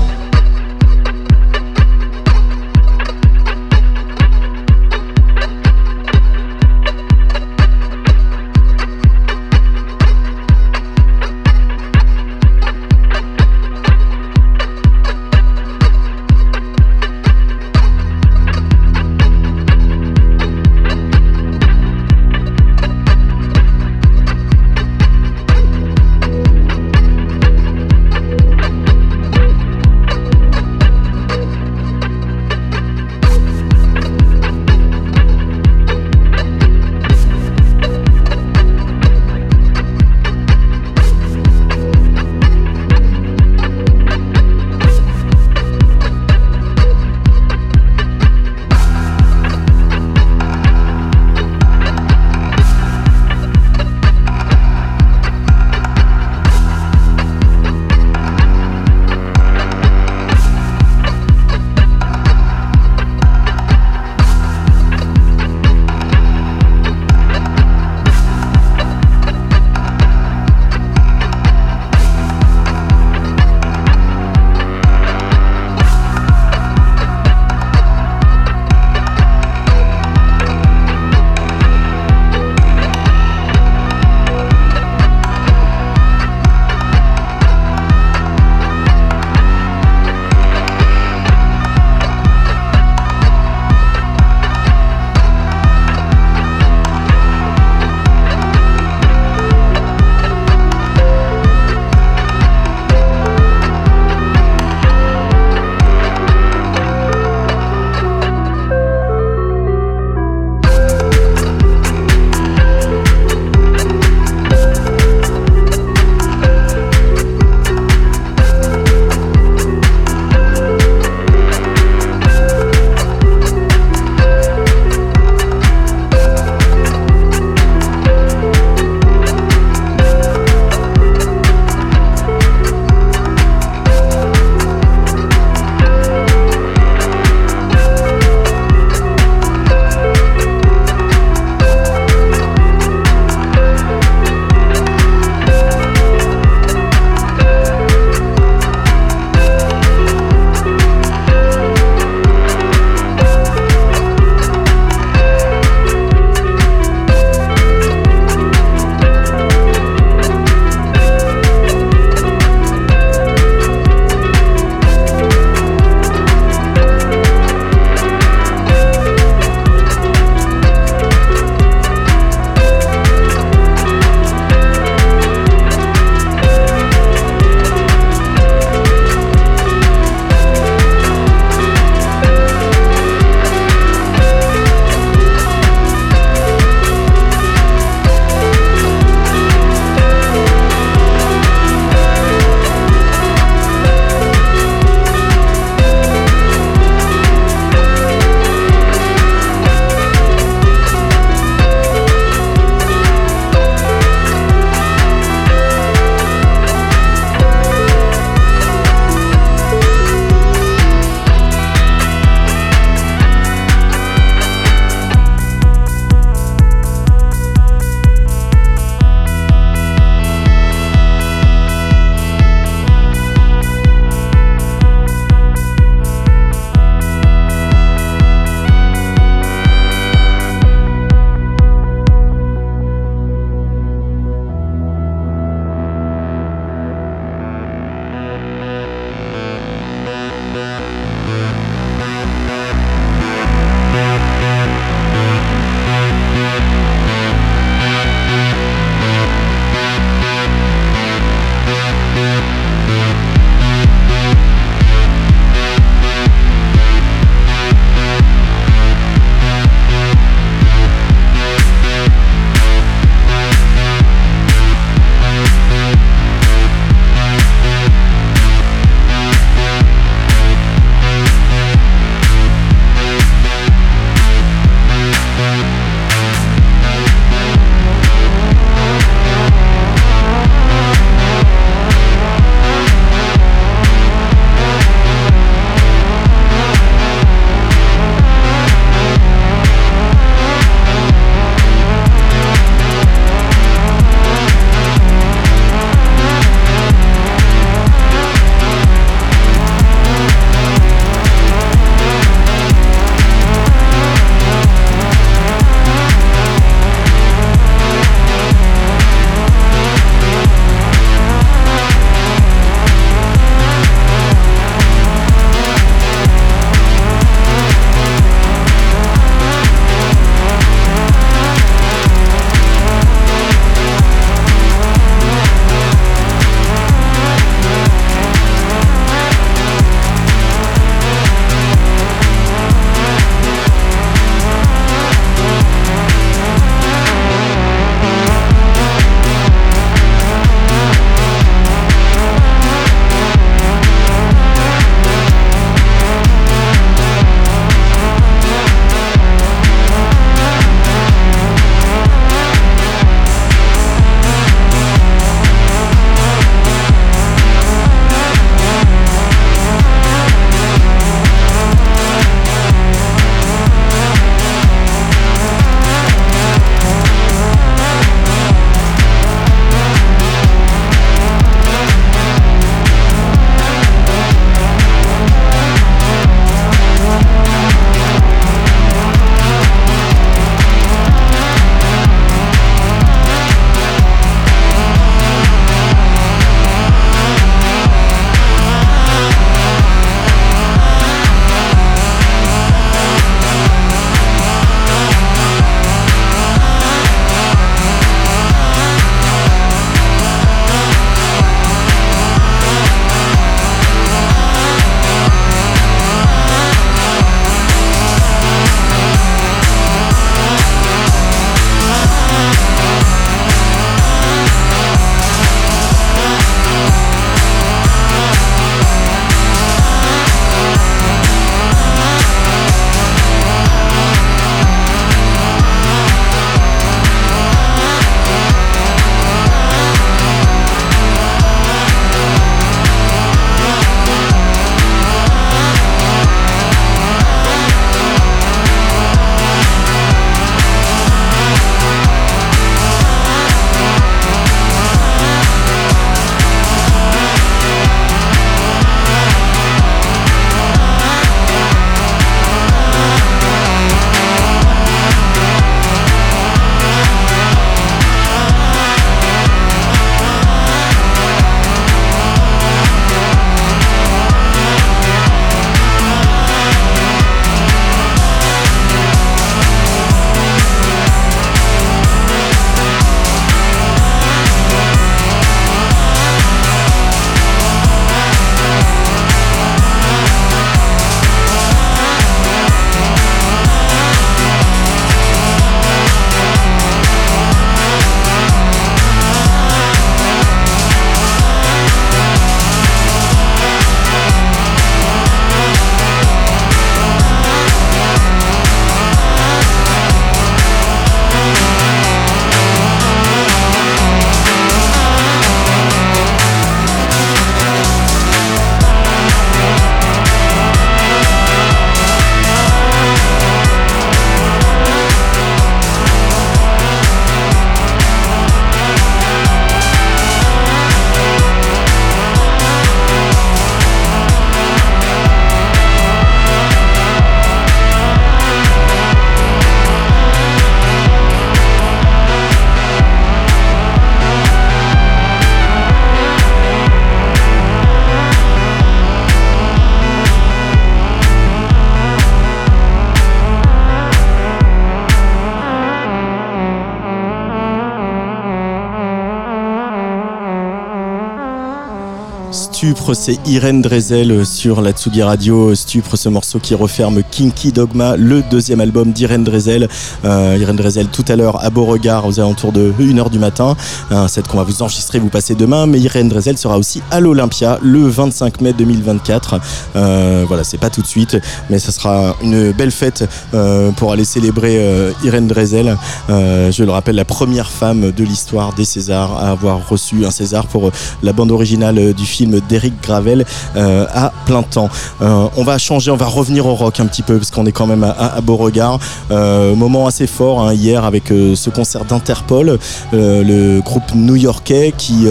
C'est Irène Drezel sur la Tsugi Radio. Stupre, ce morceau qui referme Kinky Dogma, le deuxième album d'Irène Drezel. Euh, Irène Drezel tout à l'heure à Beauregard aux alentours de 1h du matin. Un set qu'on va vous enregistrer, vous passer demain. Mais Irène Drezel sera aussi à l'Olympia le 25 mai 2024. Euh, voilà, c'est pas tout de suite, mais ça sera une belle fête euh, pour aller célébrer Irène Drezel. Je le rappelle, la première femme de l'histoire des Césars à avoir reçu un César pour la bande originale du film d'Eric Gravel euh, à plein temps. Euh, on va changer, on va revenir au rock un petit peu parce qu'on est quand même à, à Beauregard. Euh, moment assez fort hein, hier avec ce concert d'Interpol, le groupe new-yorkais qui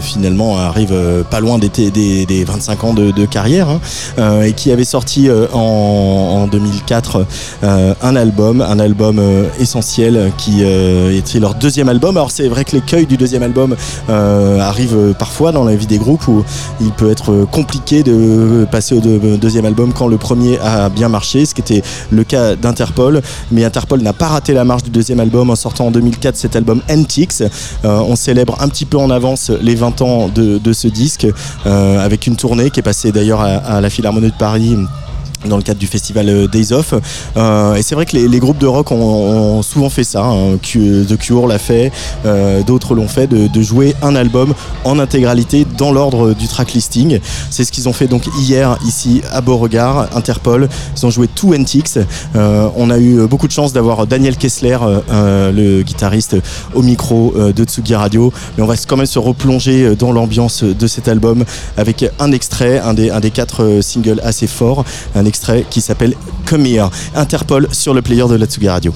finalement arrive pas loin des, des, des 25 ans de, carrière hein, et qui avait sorti en, en 2004 euh, un album, un album essentiel qui était leur deuxième album. Alors c'est vrai que l'écueil du deuxième album arrive parfois dans la vie des groupes où il peut être euh, compliqué de passer au deux- deuxième album quand le premier a bien marché, ce qui était le cas d'Interpol. Mais Interpol n'a pas raté la marche du deuxième album en sortant en 2004 cet album Antiques. Euh, on célèbre un petit peu en avance les 20 ans de, ce disque euh, avec une tournée qui est passée d'ailleurs à la Philharmonie de Paris dans le cadre du festival euh, Days Off. Euh, et c'est vrai que les, les groupes de rock ont, ont souvent fait ça. Hein. The Cure l'a fait, euh, d'autres l'ont fait, de, de jouer un album en intégralité dans l'ordre du track listing. C'est ce qu'ils ont fait donc hier ici à Beauregard, Interpol. Ils ont joué tout Antiques. Euh, on a eu beaucoup de chance d'avoir Daniel Kessler, euh, euh, le guitariste, au micro de Tsugi Radio. Mais on va quand même se replonger dans l'ambiance de cet album avec un extrait, un des, un des quatre singles assez forts, un extrait qui s'appelle Come Here. Interpol sur le player de la Tsugi Radio.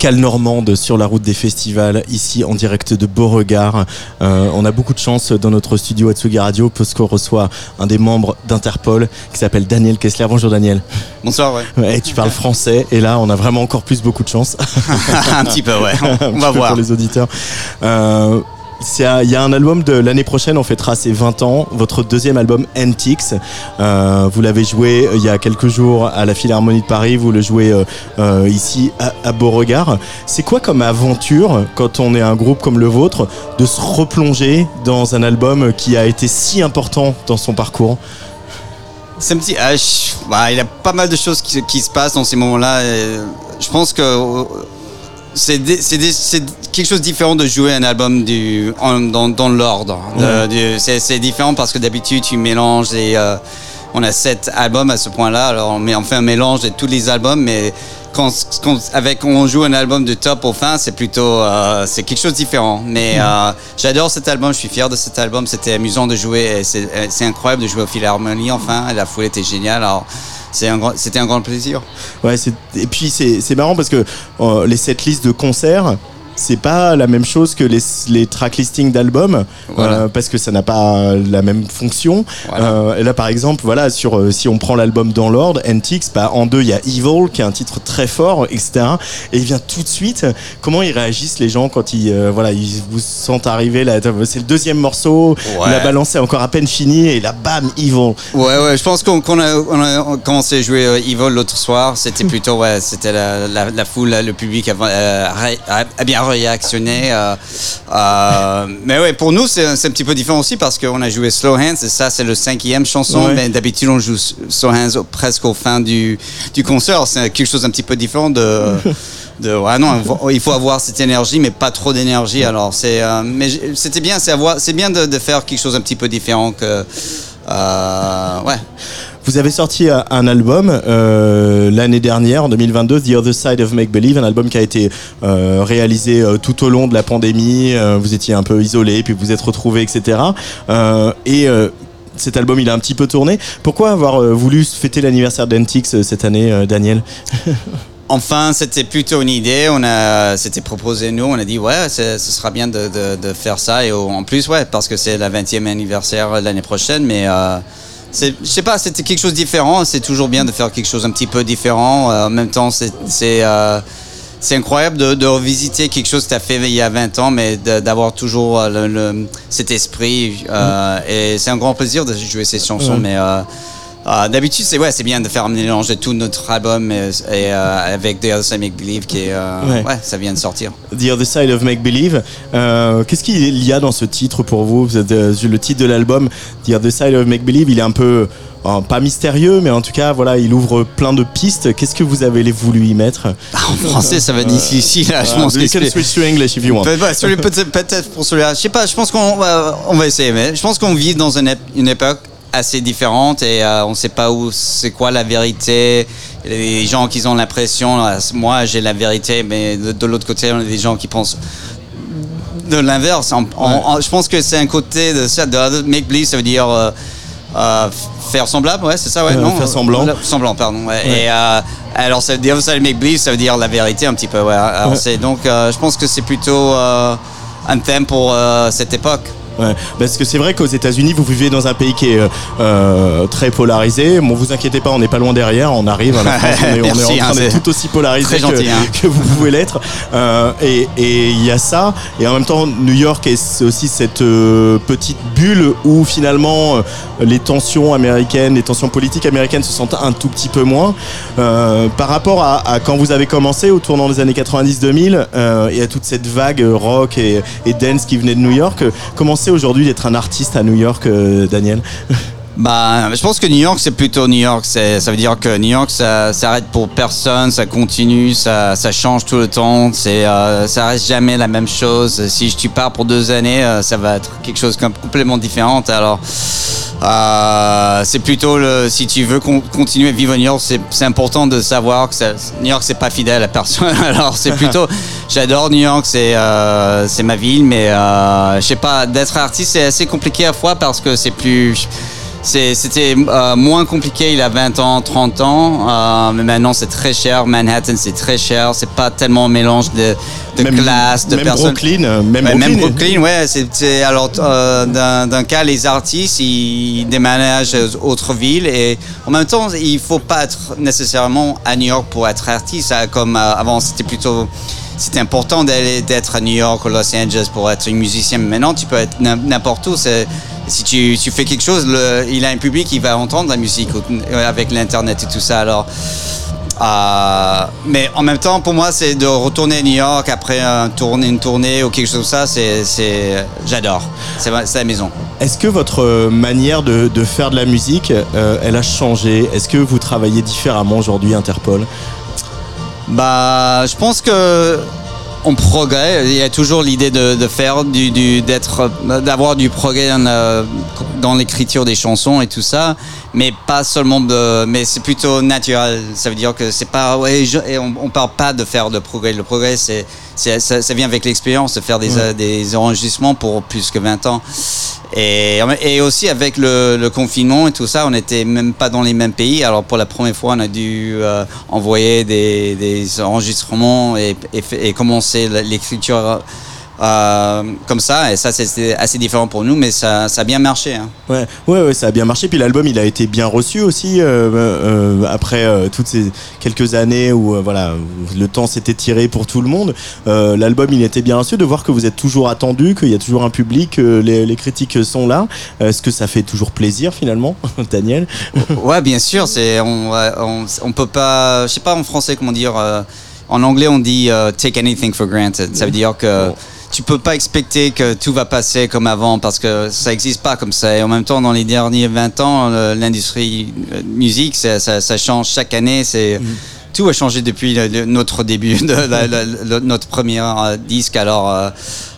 Escale normande sur la route des festivals, ici en direct de Beauregard. Euh, on a beaucoup de chance dans notre studio Atsugi Radio parce qu'on reçoit un des membres d'Interpol qui s'appelle Daniel Kessler. Bonjour Daniel. Bonsoir, ouais. Ouais, tu parles français et là on a vraiment encore plus beaucoup de chance. un petit peu, ouais. On va voir. Pour les auditeurs. Euh, Il y a un album de l'année prochaine, on fêtera ses 20 ans, votre deuxième album Antiques. Euh, vous l'avez joué euh, il y a quelques jours à la Philharmonie de Paris, vous le jouez euh, ici à, Beauregard. C'est quoi comme aventure quand on est un groupe comme le vôtre de se replonger dans un album qui a été si important dans son parcours? Petit. ah, bah, il y a pas mal de choses qui, qui se passent dans ces moments-là. Je pense que c'est quelque chose de différent de jouer un album du, en- dans, dans l'ordre. Du- C'est différent parce que d'habitude, tu mélanges et on a sept albums à ce point-là. Alors, on, on fait un mélange de tous les albums, mais quand, quand- avec on joue un album de top au fin, c'est plutôt euh, c'est quelque chose de différent. Mais euh, j'adore cet album, je suis fier de cet album. C'était amusant de jouer, euh, c'est incroyable de jouer au Philharmonie. Enfin, la foule était géniale. Alors c'était un grand plaisir. Ouais, et puis c'est c'est marrant parce que euh, les setlists de concerts, c'est pas la même chose que les, les track listings d'albums Voilà. euh, parce que ça n'a pas la même fonction. Voilà. Euh, et là, par exemple, voilà, sur euh, si on prend l'album dans l'ordre, Antiques, bah, en deux, il y a Evil qui est un titre très fort, etc. Et il vient tout de suite. Comment ils réagissent les gens quand ils, voilà, ils vous sentent arriver là C'est le deuxième morceau. Ouais. La balance est encore à peine finie et là, bam, Evil. Ouais, ouais, je pense qu'on qu'on a, commencé à jouer Evil l'autre soir. C'était plutôt, ouais, c'était la, la, la foule, le public a, euh, ré- a- a bien réactionné. euh, euh, mais ouais, pour nous, c'est un petit peu différent aussi parce qu'on a joué Slow Hands et ça, c'est le cinquième chanson. Ouais. Mais d'habitude, on joue Slow Hands presque au fin du, du concert. C'est quelque chose un petit peu différent de. De, ouais, non, il faut avoir cette énergie, mais pas trop d'énergie. Alors, c'est, euh, mais c'était bien, c'est bien de, de faire quelque chose un petit peu différent que, euh, ouais. Vous avez sorti euh, un album euh, l'année dernière, en 2022, The Other Side of Make Believe, un album qui a été euh, réalisé tout au long de la pandémie. Vous étiez un peu isolé, puis vous êtes retrouvés, etc. Et cet album, il a un petit peu tourné. Pourquoi avoir voulu fêter l'anniversaire d'Antix cette année, Daniel Enfin, c'était plutôt une idée. On a, c'était proposé nous. On a dit ouais, ce sera bien de, faire ça. Et en plus, ouais, parce que c'est la 20e anniversaire l'année prochaine. Mais c'est, je sais pas, c'était quelque chose de différent. C'est toujours bien de faire quelque chose un petit peu différent. Euh, en même temps, c'est, c'est, euh, c'est incroyable de, de revisiter quelque chose que tu as fait il y a 20 ans, mais de- d'avoir toujours euh, le- le- cet esprit. euh, Et c'est un grand plaisir de jouer ces chansons. Mais euh, euh, d'habitude, c'est ouais, c'est bien de faire un mélange de tout notre album et, et, euh, avec The Other Side Make Believe qui est, euh, Ouais. ouais. ça vient de sortir. The Other Side of Make Believe. Euh, Qu'est-ce qu'il y a dans ce titre pour vous? Vous êtes, Le titre de l'album, The Other Side of Make Believe, il est un peu, pas mystérieux, mais en tout cas, voilà, il ouvre plein de pistes. Qu'est-ce que vous avez voulu y mettre? Ah, en français, ça va difficile. Là, je pense que switch to English if you want. Peut- Peut-être peut-être pour celui-là. Je sais pas, je pense qu'on va, on va essayer. Mais je pense qu'on vit dans une époque assez différente et euh, on sait pas où c'est quoi la vérité. Des gens qui ont l'impression, euh, moi j'ai la vérité, mais de, de l'autre côté, on a des gens qui pensent de l'inverse. Je pense que c'est un côté de ça. De make believe, ça veut dire euh, euh, faire semblable, ouais, c'est ça, ouais, non? faire semblant. Semblant, pardon. ouais. Et alors, ça veut dire ça, make believe, ça veut dire la vérité un petit peu. Ouais. Alors, donc, je pense que c'est plutôt un thème pour cette époque. Ouais, parce que c'est vrai qu'aux États-Unis, vous vivez dans un pays qui est euh, euh, très polarisé. Bon, vous inquiétez pas, on n'est pas loin derrière. On arrive à la France, on est, on est en train hein, d'être tout aussi polarisé très que, gentil, hein. que vous pouvez l'être. Euh, et il y a ça. Et en même temps, New York est aussi cette euh, petite bulle où finalement les tensions américaines, les tensions politiques américaines se sentent un tout petit peu moins. Par rapport à, à quand vous avez commencé au tournant des années 90-2000 euh, et à toute cette vague rock et, et dance qui venait de New York, comment c'est aujourd'hui d'être un artiste à New York, euh, Daniel? Bah, je pense que New York, c'est plutôt New York. Ça veut dire que New York, ça s'arrête pour personne, ça continue, ça, ça change tout le temps. C'est, euh, ça reste jamais la même chose. Si tu pars pour deux années, euh, ça va être quelque chose com- complètement différent. Alors, euh, c'est plutôt le, si tu veux con- continuer à vivre à New York, c'est, important de savoir que ça- New York, c'est pas fidèle à personne. Alors, c'est plutôt, j'adore New York, c'est, euh, c'est ma ville, mais je sais pas, d'être artiste, c'est assez compliqué à fois parce que c'est plus C'était euh, moins compliqué il y a 20 ans, 30 ans, euh, mais maintenant c'est très cher. Manhattan c'est très cher, c'est pas tellement un mélange de, de Même- classes, de même personnes. Brooklyn, euh, même Ouais, Brooklyn. Brooklyn, ouais. c'est- c'est- alors, euh, d'un cas, les artistes, ils déménagent aux autres villes et en même temps, il faut pas être nécessairement à New York pour être artiste. Comme avant, c'était plutôt c'était important d'être à New York ou Los Angeles pour être un musicien. Mais Maintenant, tu peux être n'im- n'importe où. C'est- Si tu, tu fais quelque chose, le- il a un public qui va entendre la musique euh, avec l'internet et tout ça. Alors, euh, mais en même temps, pour moi, c'est de retourner à New York après un tournée, une tournée ou quelque chose comme ça. C'est, c'est, j'adore. C'est, la maison. Est-ce que votre euh, manière de, de faire de la musique, euh, elle a changé? Est-ce que vous travaillez différemment aujourd'hui, Interpol? Bah, je pense que on progresse. Il y a toujours l'idée de, faire d'être, d'avoir du progrès dans, l'écriture des chansons et tout ça, mais pas seulement de, mais c'est plutôt naturel. Ça veut dire que c'est pas, ouais, je- et on, on parle pas de faire de progrès. Le progrès, c'est, ça, ça vient avec l'expérience de faire des, des enregistrements pour plus que 20 ans. Et, et aussi avec le, le confinement et tout ça, on n'était même pas dans les mêmes pays. Alors pour la première fois, on a dû euh, envoyer des, des enregistrements et, et, fa- et commencer l'écriture euh, comme ça. Et ça, c'était assez différent pour nous, mais ça, ça a bien marché. hein. Ouais, ouais, ouais, ça a bien marché. Puis l'album, il a été bien reçu aussi euh, euh, après toutes ces quelques années où voilà, le temps s'était tiré pour tout le monde. L'album, il était bien reçu. De voir que vous êtes toujours attendu, qu'il y a toujours un public, que les, les critiques sont là. Est-ce que ça fait toujours plaisir finalement, Daniel? Ouais, bien sûr. C'est on, on, on peut pas. Je sais pas en français comment dire. euh, en anglais, on dit euh, take anything for granted. Ça veut dire que tu peux pas expecter que tout va passer comme avant parce que ça n'existe pas comme ça. Et en même temps, dans les derniers 20 ans, le- l'industrie euh, musique, ça, ça, ça change chaque année. C'est tout a changé depuis le- le- notre début de la- la- la- notre premier euh, disque. Alors, euh,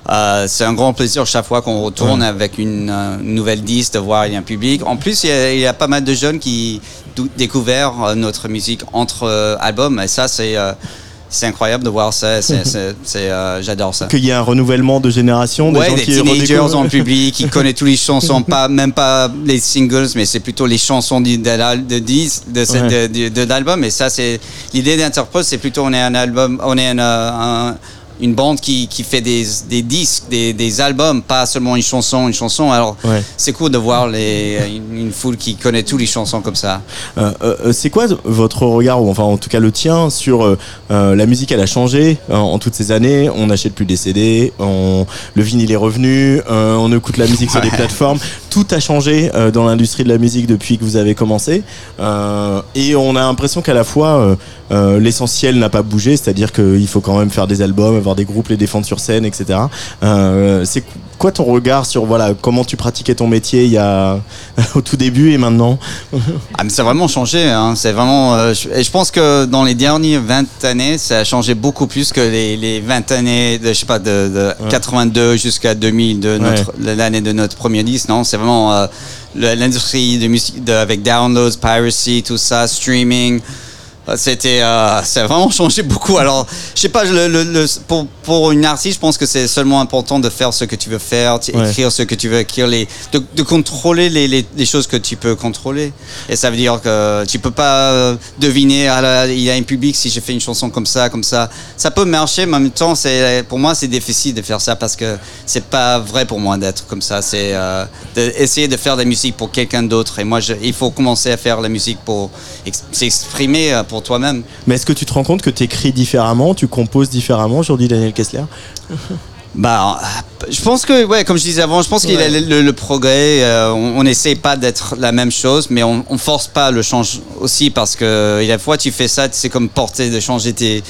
euh, c'est un grand plaisir chaque fois qu'on retourne avec une, euh, une nouvelle disque de voir il y a un public. En plus, il y a, il y a pas mal de jeunes qui euh, notre musique entre euh, albums. Et ça, c'est euh, c'est incroyable de voir ça. C'est- c'est- c'est, euh, J'adore ça. Qu'il y a un renouvellement de génération, des Ouais, gens des qui teenagers redécouvrent. en public qui connaissent toutes les chansons, pas même pas les singles, mais c'est plutôt les chansons de, de, de, cette- Ouais. de, l'album. Et ça, c'est l'idée d'Interpol, c'est plutôt on est un album, on est un, un- une bande qui, qui fait des, des disques, des, des albums, pas seulement une chanson, une chanson. Alors, Ouais. c'est cool de voir les, une, une foule qui connaît toutes les chansons comme ça. Euh, euh, c'est quoi votre regard, ou enfin en tout cas le tien, sur euh, euh, la musique Elle a changé euh, en toutes ces années? On n'achète plus des CD, on, le vinyle est revenu, euh, on écoute la musique sur des plateformes. Tout a changé euh, dans l'industrie de la musique depuis que vous avez commencé. Euh, et on a l'impression qu'à la fois euh, euh, l'essentiel n'a pas bougé, c'est-à-dire qu'il faut quand même faire des albums, avoir des groupes, les défendre sur scène, etc. Euh, c'est quoi ton regard sur voilà comment tu pratiquais ton métier il y a au tout début et maintenant Ah, mais ça a vraiment changé. Hein. C'est vraiment. euh, je, et je pense que dans les dernières 20 années, ça a changé beaucoup plus que les, les 20 années de, je sais pas, de, de 82 jusqu'à 2000, de notre, l'année de notre premier disque. Non, c'est vraiment euh, l'industrie de musique de- avec downloads, piracy, tout ça, streaming. C'était, euh, ça a vraiment changé beaucoup. Alors, je sais pas, le, le- le- pour, pour une artiste, je pense que c'est seulement important de faire ce que tu veux faire, Ouais. écrire ce que tu veux écrire, les, de, de contrôler les, les, les choses que tu peux contrôler. Et ça veut dire que tu peux pas euh, deviner, ah là, il y a un public si je fais une chanson comme ça, comme ça. Ça peut marcher, mais en même temps, c'est, pour moi, c'est difficile de faire ça parce que c'est pas vrai pour moi d'être comme ça. C'est euh, d'essayer de faire de la musique pour quelqu'un d'autre. Et moi, je, il faut commencer à faire la musique pour ex- s'exprimer euh, pour toi-même. Mais est-ce que tu te rends compte que tu écris différemment, tu composes différemment aujourd'hui, Daniel Kessler? Bah, je pense que, ouais, comme je disais avant, je pense qu'il y a le, le- le progrès. euh, on n'essaie pas d'être la même chose, mais on, on force pas le change aussi parce que et la fois tu fais ça, c'est comme porter de changer tes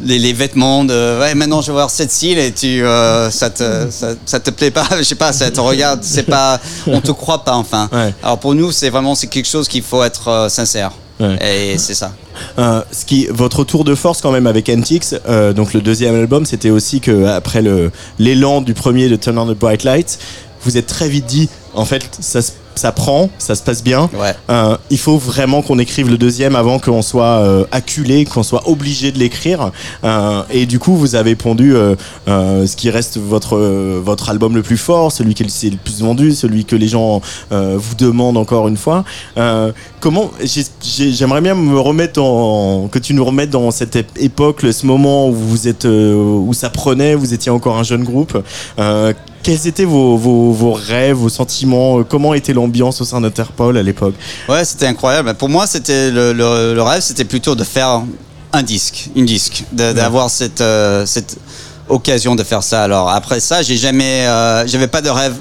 les, les vêtements de ouais maintenant je vais voir cette style et tu euh, ça te ça, ça te plaît pas je sais pas ça te regarde c'est pas on te croit pas enfin Ouais. alors pour nous c'est vraiment c'est quelque chose qu'il faut être euh, sincère Ouais. et c'est ça Euh, ce qui, votre tour de force quand même avec NTX, euh, donc le deuxième album, c'était aussi que après le l'élan du premier de Turn on the Bright Lights, vous êtes très vite dit, en fait, ça, se- ça prend, ça se passe bien. Ouais. Euh, il faut vraiment qu'on écrive le deuxième avant qu'on soit euh, acculé, qu'on soit obligé de l'écrire. Euh, et du coup, vous avez pondu euh, euh, ce qui reste votre euh, votre album le plus fort, celui qui est le plus vendu, celui que les gens euh, vous demandent encore une fois. Euh, comment j'ai- j'ai- J'aimerais bien me remettre en que tu nous remettes dans cette ép- époque, ce moment où vous êtes où ça prenait, vous étiez encore un jeune groupe. Quels étaient vos, vos, vos rêves, vos sentiments euh, Comment était l'ambiance au sein d'Interpol à l'époque Ouais, c'était incroyable. Pour moi, c'était le, le- le rêve, c'était plutôt de faire un disque, une disque, d'avoir cette, euh, cette occasion de faire ça. Alors après ça, j'ai jamais, euh, j'avais pas de rêve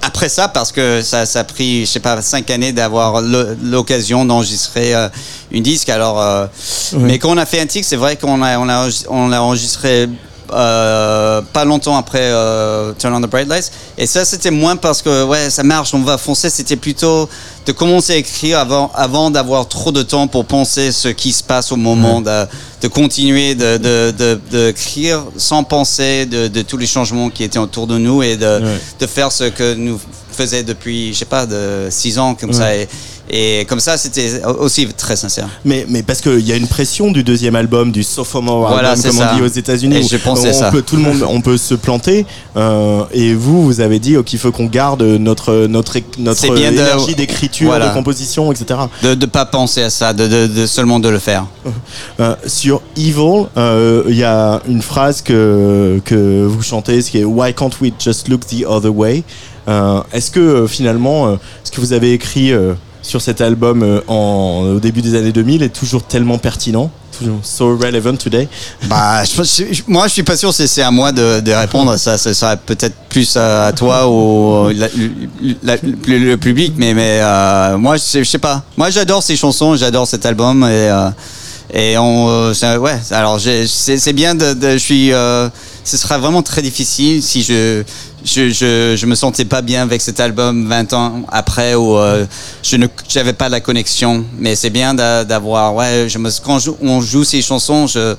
après ça parce que ça, ça a pris, je sais pas, cinq années d'avoir l'occasion d'enregistrer euh, une disque. Alors, euh, mais quand on a fait un disque, c'est vrai qu'on a, on a, on a enregistré euh, pas longtemps après euh, Turn on the Bright Lights. Et ça, c'était moins parce que ouais, ça marche, on va foncer. C'était plutôt de commencer à écrire avant, avant d'avoir trop de temps pour penser ce qui se passe au moment, de, de continuer de, de, de, de écrire sans penser de, de tous les changements qui étaient autour de nous et de, Ouais. de faire ce que nous faisait depuis, je sais pas, de six ans comme ça. Et, et comme ça, c'était aussi très sincère. Mais, mais parce qu'il y a une pression du deuxième album, du sophomore Voilà, album, comme ça. on dit aux États-Unis. Je pensais on ça. Peut, tout le monde, on peut se planter. euh, et vous, vous avez dit oh, qu'il faut qu'on garde notre notre notre bien énergie d'écriture, Voilà. de composition, etc. De ne pas penser à ça, de, de, de seulement de le faire. Euh, sur Evil, euh, il y a une phrase que que vous chantez, ce qui est Why can't we just look the other way? Est-ce que finalement, ce que vous avez écrit sur cet album euh, en, au début des années 2000 est toujours tellement pertinent, toujours so relevant today Bah, je, je- moi, je suis pas sûr. C'est c'est à moi de, de répondre à ça. Ce sera peut-être plus à, à toi ou la- la- le, le public. Mais, mais euh, moi, je sais, je sais pas. Moi, j'adore ces chansons. J'adore cet album et euh, et on, c'est- ouais. Alors, c'est bien. De, de- je suis. ce sera vraiment très difficile si je je, je, je me sentais pas bien avec cet album 20 ans après où euh, je ne j'avais pas la connexion. Mais c'est bien d'a- d'avoir ouais je me quand on joue ces chansons je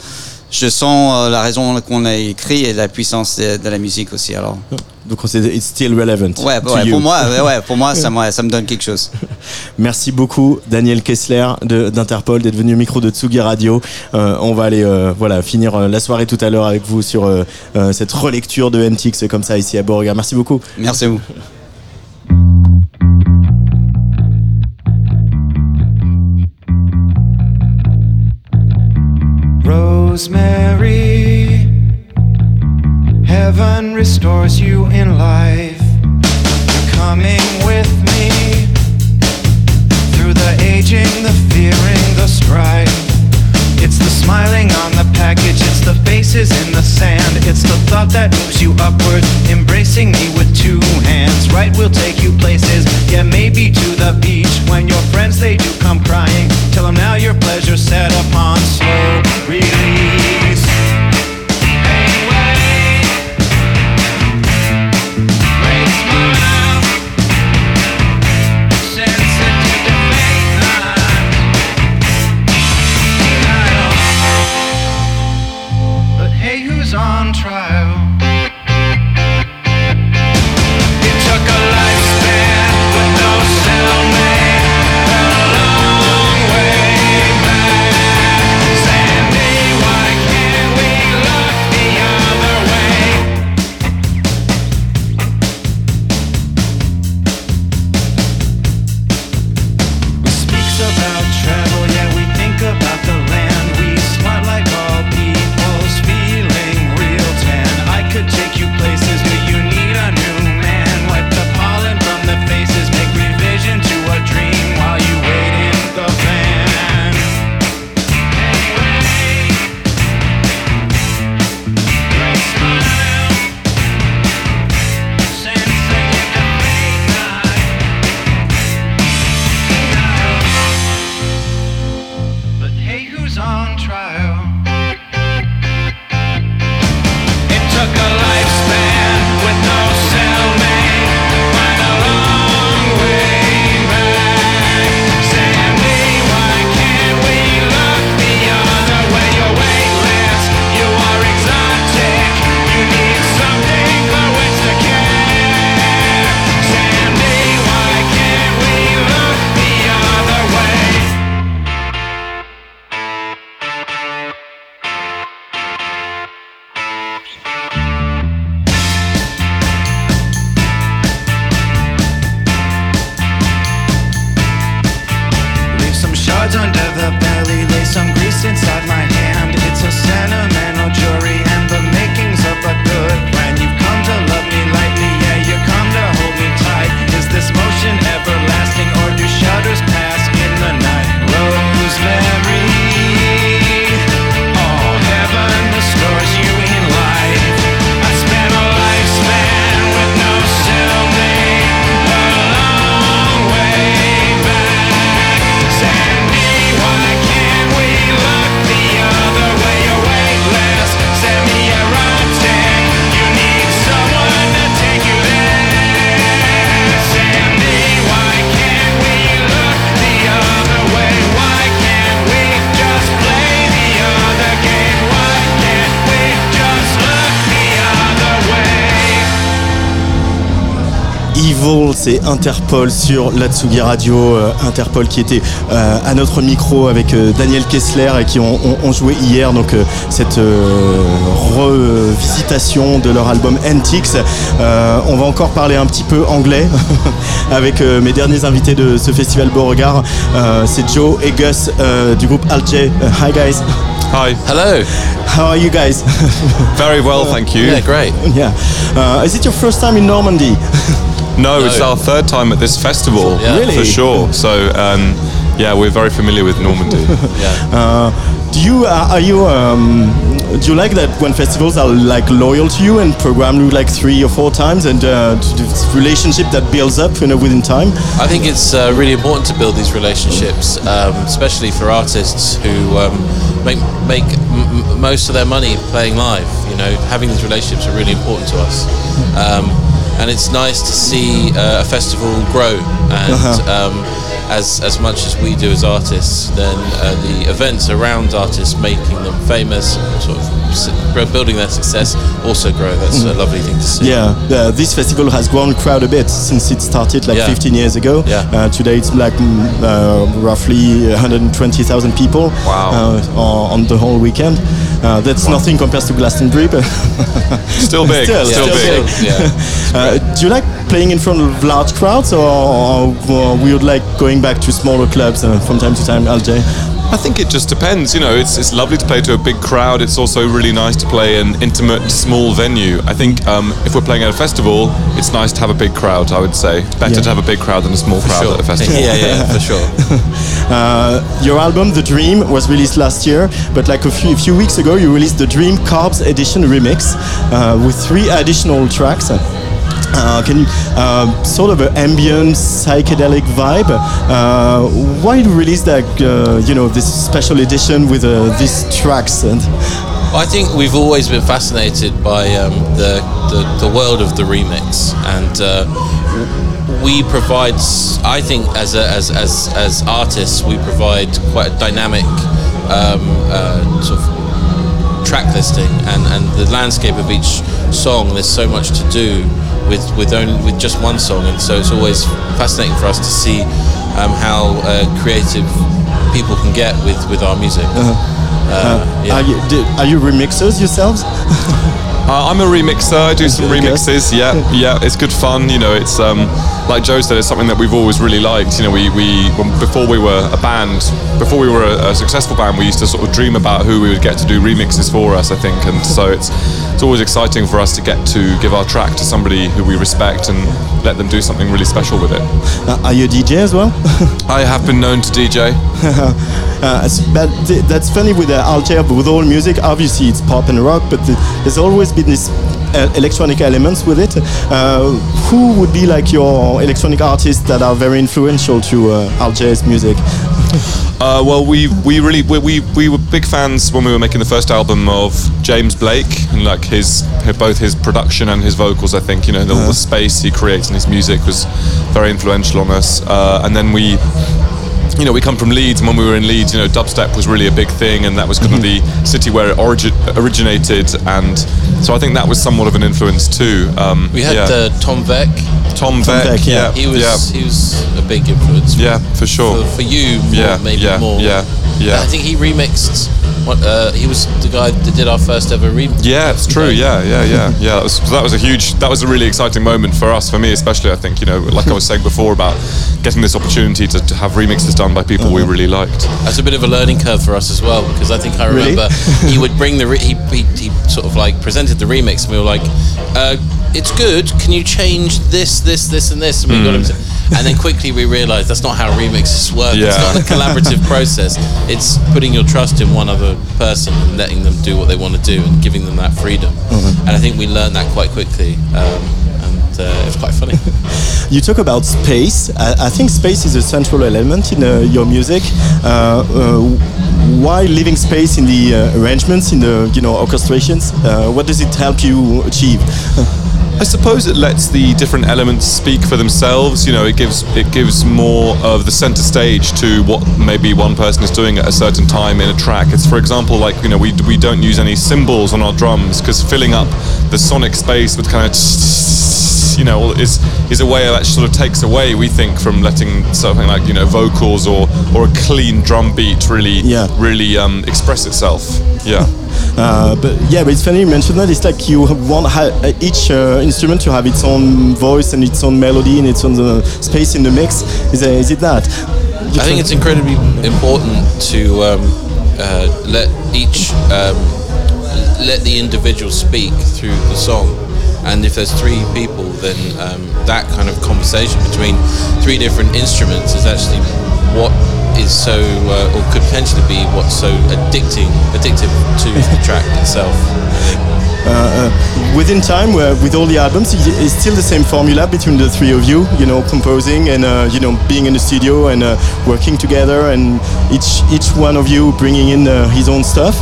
je sens euh, la raison qu'on a écrit et la puissance de, de la musique aussi alors Donc c'est it's still relevant. ouais, to ouais, you. pour moi ouais, pour moi ça, me- ça me donne quelque chose Merci beaucoup Daniel Kessler d'Interpol d'être venu au micro de Tsugi Radio. Euh, on va aller euh, voilà finir la soirée tout à l'heure avec vous sur euh, cette relecture de MTX comme ça ici à Beauregard. Merci beaucoup. merci à vous Rosemary, heaven restores you in life. You're coming with me through the aging, the fearing, the strife. It's the smiling on the package, it's the faces in the sand, it's the thought that moves you upward, embracing me with two hands. Right, we'll take you places, yeah, maybe to the beach. When your friends they do come crying, tell them now your pleasure set upon slow release. Evil, c'est Interpol sur la Tsugi Radio. euh, Interpol qui était euh, à notre micro avec euh, Daniel Kessler et qui ont, ont- ont joué hier donc euh, cette euh, revisitation de leur album Antiques. Euh, on va encore parler un petit peu anglais avec euh, mes derniers invités de ce festival Beauregard. Euh, c'est Joe et Gus euh, du groupe Alger. Hi guys. Hi. Hello. How are you guys? Very well, thank you. Yeah, great. yeah. Uh, is it your first time in Normandy? No, it's our third time at this festival, Yeah. Really? for sure. So, um, yeah, we're very familiar with Normandy. Yeah. Uh, do you uh, are you um, do you like that when festivals are like loyal to you and program you like three or four times and uh, this relationship that builds up you know within time? I think it's uh, really important to build these relationships, um, especially for artists who um, make make m- m- most of their money playing live. You know, having these relationships are really important to us, um, and it's nice to see uh, a festival grow. And um, as as much as we do as artists, then uh, the events around artists, making them famous, sort of building their success, also grow. That's a lovely thing to see. Yeah, uh, this festival has grown quite a bit since it started like Yeah. 15 years ago. Yeah. Uh, today it's like mm, uh, roughly 120,000 people Wow. uh, on the whole weekend. Uh, that's nothing compared to Glastonbury, but Still big, Still, still, still big. big. Yeah. Uh, do you like playing in front of large crowds, or, or, or we would like going back to smaller clubs uh, from time to time, LJ? I think it just depends. You know, it's, it's lovely to play to a big crowd. It's also really nice to play an intimate, small venue. I think um, if we're playing at a festival, it's nice to have a big crowd. I would say better Yeah. to have a big crowd than a small crowd Sure. at a festival. yeah, yeah, for sure. Uh, your album, The Dream, was released last year, but like a few, a few weeks ago, you released the Dream Carbs Edition remix uh, with three additional tracks. Uh, can you uh, sort of an ambient psychedelic vibe? Uh, why release that? Uh, you know, this special edition with uh, these tracks and I think we've always been fascinated by um, the, the the world of the remix, and uh, we provide. I think as a, as as as artists, we provide quite a dynamic um, sort of track listing and, and the landscape of each song. There's so much to do with with only with just one song, and so it's always fascinating for us to see um, how uh, creative people can get with with our music. Uh, yeah. are, you, do, are you remixers yourselves? Uh, I'm a remixer. I do some Okay, yes. remixes. Yeah, yeah, it's good fun. You know, it's um, like Joe said, it's something that we've always really liked. You know, we we when, before we were a band, before we were a, a successful band, we used to sort of dream about who we would get to do remixes for us. I think, and so it's it's always exciting for us to get to give our track to somebody who we respect and let them do something really special with it. Uh, are you a DJ as well? I have been known to DJ. Uh, but th- that's funny with uh, Altair, but with all music, obviously it's pop and rock, but th- there's always been this uh, electronic elements with it. Uh, who would be like your electronic artists that are very influential to uh, Altair's music? Uh, well, we we really we, we we were big fans when we were making the first album of James Blake and like his both his production and his vocals. I think you know the, all the space he creates in his music was very influential on us. Uh, and then we. You know, we come from Leeds, and when we were in Leeds, you know, dubstep was really a big thing, and that was kind of the city where it origi- originated, and so I think that was somewhat of an influence too. Um, We had yeah. uh, Tom Beck. Tom, Tom Beck, Beck, yeah. yeah, He was yeah, he was a big influence. yeah, for sure. For, for you, more, yeah, maybe yeah, more. yeah. Yeah. I think he remixed. What, uh, he was the guy that did our first ever remix. Yeah, it's true. Yeah, yeah, yeah, yeah. That was that was a huge, that was a really exciting moment for us, for me especially. I think you know, like I was saying before about getting this opportunity to, to have remixes done by people we really liked. That's a bit of a learning curve for us as well because I think I Really? remember he would bring the re- he, he, he sort of like presented the remix and we were like, uh, "It's good. Can you change this, this, this, and this?" And we got him Mm. to, and then quickly we realised that's not how remixes work. Yeah. It's not a collaborative process. It's putting your trust in one other person and letting them do what they want to do and giving them that freedom. And I think we learned that quite quickly, um, and uh, it was quite funny. You talk about space. I, I think space is a central element in uh, your music. Uh, uh, why leaving space in the uh, arrangements, in the you know orchestrations? Uh, what does it help you achieve? I suppose it lets the different elements speak for themselves. You know, it gives it gives more of the center stage to what maybe one person is doing at a certain time in a track. It's for example like you know we we don't use any cymbals on our drums because filling up the sonic space with kind of you know is is a way that sort of takes away we think from letting something like you know vocals or or a clean drum beat really really um, express itself. Yeah. Uh, but yeah, but it's funny you mentioned that. It's like you want ha- each uh, instrument to have its own voice and its own melody and its own uh, space in the mix. Is, uh, is it that? I think it's incredibly important to um, uh, let each um, let the individual speak through the song. And if there's three people, then um, that kind of conversation between three different instruments is actually what is so, uh, or could potentially be what's so addicting, addictive to the track itself. Uh, uh, within time, with all the albums, it's still the same formula between the three of you. You know, composing and uh, you know being in the studio and uh, working together, and each each one of you bringing in uh, his own stuff.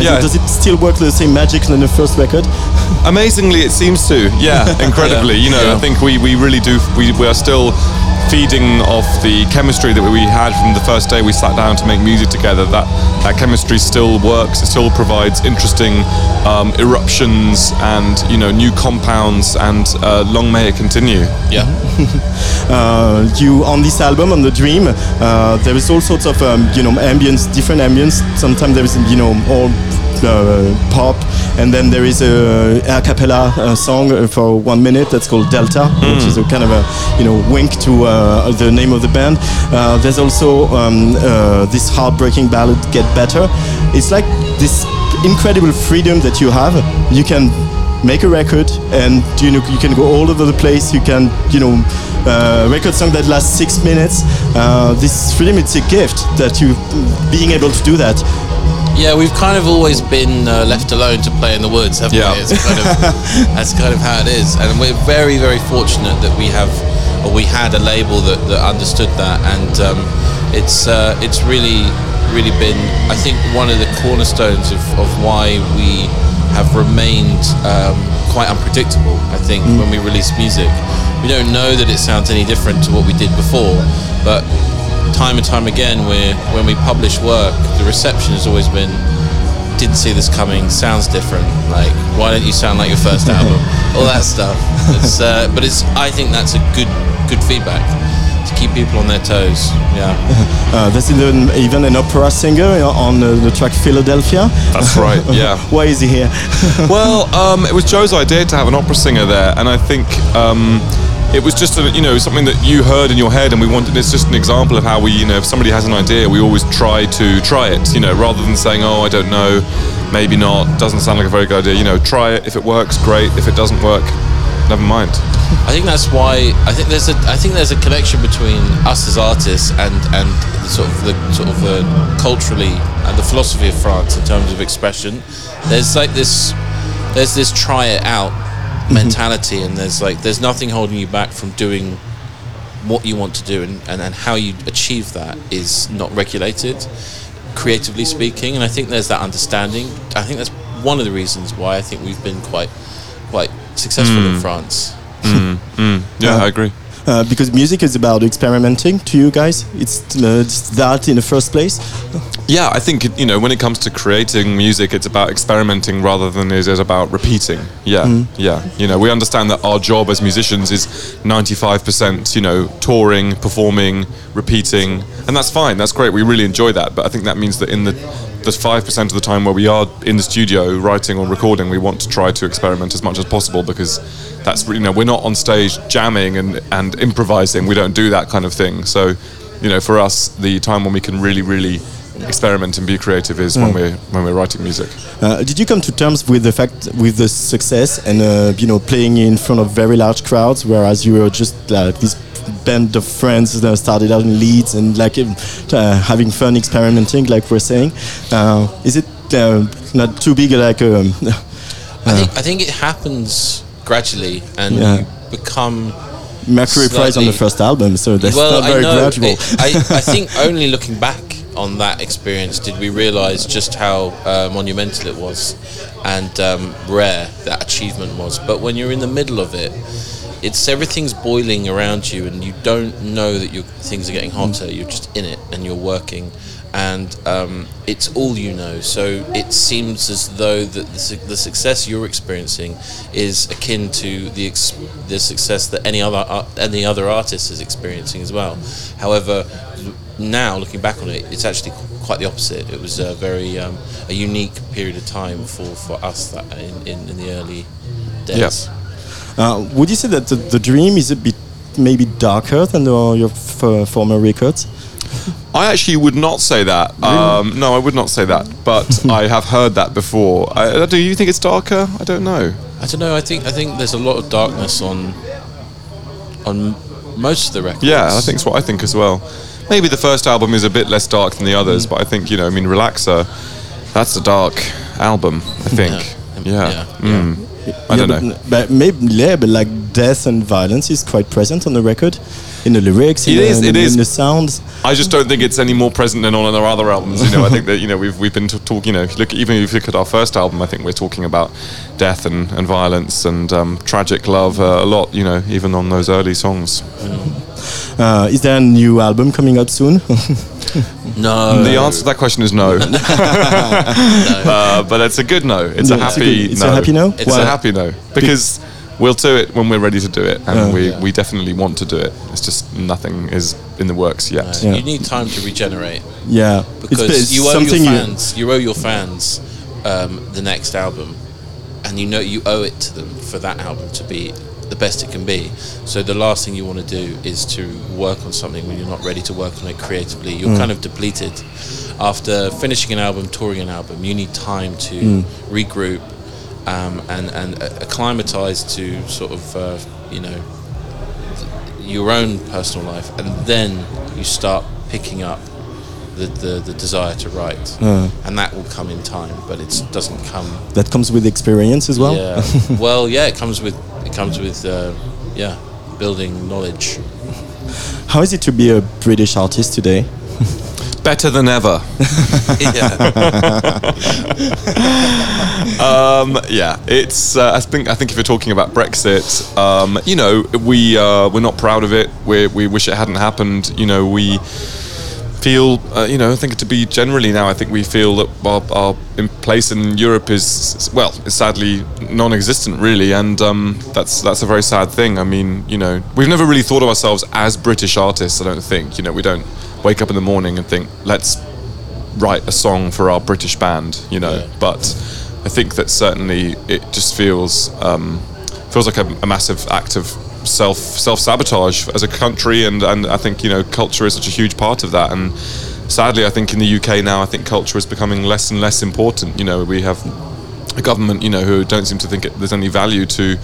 Yeah. Does it still work the same magic than the first record? Amazingly, it seems to. Yeah, incredibly. You know, I think we, we really do. We, we are still feeding off the chemistry that we had from the first day we sat down to make music together. That that chemistry still works. It still provides interesting um, eruptions and you know new compounds. And uh, long may it continue. Yeah. uh, you on this album on the Dream, uh, there is all sorts of um, you know ambience, different ambience. Sometimes there is you know all pop, and then there is a a cappella uh, song uh, for one minute that's called Delta, which is a kind of a you know wink to uh, the name of the band. Uh, there's also um, uh, this heartbreaking ballad, Get Better. It's like this incredible freedom that you have. You can make a record and you know you can go all over the place you can you know uh, record song that lasts six minutes uh, this freedom it's a gift that you being able to do that Yeah, we've kind of always been uh, left alone to play in the woods, haven't Yeah. we? It's kind of, that's kind of how it is, and we're very, very fortunate that we have, or we had a label that, that understood that, and um, it's uh, it's really, really been, I think, one of the cornerstones of, of why we have remained um, quite unpredictable. I think when we release music, we don't know that it sounds any different to what we did before, but time and time again, we when we publish work, the reception has always been, didn't see this coming, sounds different. Like, why don't you sound like your first album? All that stuff. It's, uh, but it's, I think that's a good, good feedback to keep people on their toes. Yeah. uh, there's even, even an opera singer on uh, the track Philadelphia That's right. Yeah. why is he here well, um, it was Joe's idea to have an opera singer there, and I think um, it was just a, you know something that you heard in your head, and we wanted. It's just an example of how we, you know, if somebody has an idea, we always try to try it, you know, rather than saying, oh, I don't know, maybe not, doesn't sound like a very good idea. You know, try it. If it works, great. If it doesn't work, never mind. I think that's why I think there's a I think there's a connection between us as artists and and the sort of the sort of the culturally and the philosophy of France in terms of expression. There's like this there's this try it out mentality and there's like there's nothing holding you back from doing what you want to do and, and, and how you achieve that is not regulated creatively speaking and I think there's that understanding I think that's one of the reasons why I think we've been quite quite successful in Mm. France Mm, mm. Yeah, I agree. Uh, because music is about experimenting to you guys. It's, uh, it's that in the first place. Yeah, I think you know when it comes to creating music, it's about experimenting rather than it is about repeating. Yeah, Mm. yeah. You know, we understand that our job as musicians is ninety-five percent, you know, touring, performing, repeating, and that's fine. That's great. We really enjoy that. But I think that means that in the the five percent of the time where we are in the studio writing or recording, we want to try to experiment as much as possible because that's you know we're not on stage jamming and and improvising. We don't do that kind of thing. So, you know, for us, the time when we can really really experiment and be creative is when Mm. we're when we're writing music. Uh, did you come to terms with the fact with the success and uh, you know playing in front of very large crowds, whereas you were just like this band of friends that started out in Leeds and like uh, having fun experimenting, like we're saying? Uh, is it uh, not too big like? Um, I think I think it happens gradually, and Yeah. you become. Mercury Prize on the first album, so that's well, not very I know. gradual. It- I, I think only looking back on that experience did we realise just how uh, monumental it was and um, rare that achievement was. But when you're in the middle of it, it's everything's boiling around you, and you don't know that your things are getting hotter. You're just in it, and you're working, and um, it's all you know. So it seems as though that the, su- the success you're experiencing is akin to the ex- the success that any other any other artist is experiencing as well. However, now looking back on it, it's actually quite the opposite. It was a very um, a unique period of time for, for us in, in, in the early days. Uh, would you say that the, the dream is a bit maybe darker than the, your f- former records? I actually would not say that. Um, no, I would not say that. But I have heard that before. I, do you think it's darker? I don't know. I don't know. I think I think there's a lot of darkness on on most of the records. Yeah, I think it's what I think as well. Maybe the first album is a bit less dark than the others, but I think you know, I mean, Relaxer, that's a dark album. I think. Yeah. Yeah. Mm. I Yeah, don't but, know. But maybe, yeah, but like death and violence is quite present on the record, in the lyrics, in, It the, is, in, it is. in the sounds. I just don't think it's any more present than on our other albums. You know, I think that you know we've we've been talking. You know, if you look even if you look at our first album, I think we're talking about death and, and violence and um, tragic love uh, a lot. You know, even on those early songs. Uh, is there a new album coming out soon? No. The answer to that question is no. uh, but it's a good no. It's No, a it's a happy good- it's no. a happy no? It's Why? a happy no because we'll do it when we're ready to do it, and Uh. we, Yeah. we definitely want to do it. It's just nothing is in the works yet. No, Yeah. You need time to regenerate yeah, because it's, you owe your something you- fans. You, owe your fans um, the next album, and you know you owe it to them for that album to be the best it can be. So the last thing you want to do is to work on something when you're not ready to work on it creatively. You're Mm. kind of depleted after finishing an album, touring an album. You need time to Mm. regroup um, and and uh, acclimatize to sort of uh, you know your own personal life, and then you start picking up the, the, the desire to write, Uh. and that will come in time, but it doesn't come. that comes with experience as well. Yeah. well, yeah, it comes with it comes with uh, yeah, building knowledge. How is it to be a British artist today? Better than ever. yeah. um, yeah, it's. Uh, I think. I think if you're talking about Brexit, um, you know, we uh, we're not proud of it. We we wish it hadn't happened. You know, we feel. Uh, you know, I think to be generally now, I think we feel that our, our in place in Europe is well, is sadly non-existent, really, and um, that's that's a very sad thing. I mean, you know, we've never really thought of ourselves as British artists. I don't think. You know, we don't wake up in the morning and think, let's write a song for our British band, you know. Yeah. But I think that certainly it just feels um, feels like a, a massive act of self self sabotage as a country, and and I think you know culture is such a huge part of that. And sadly, I think in the UK now, I think culture is becoming less and less important. You know, we have a government, you know, who don't seem to think it, there's any value to,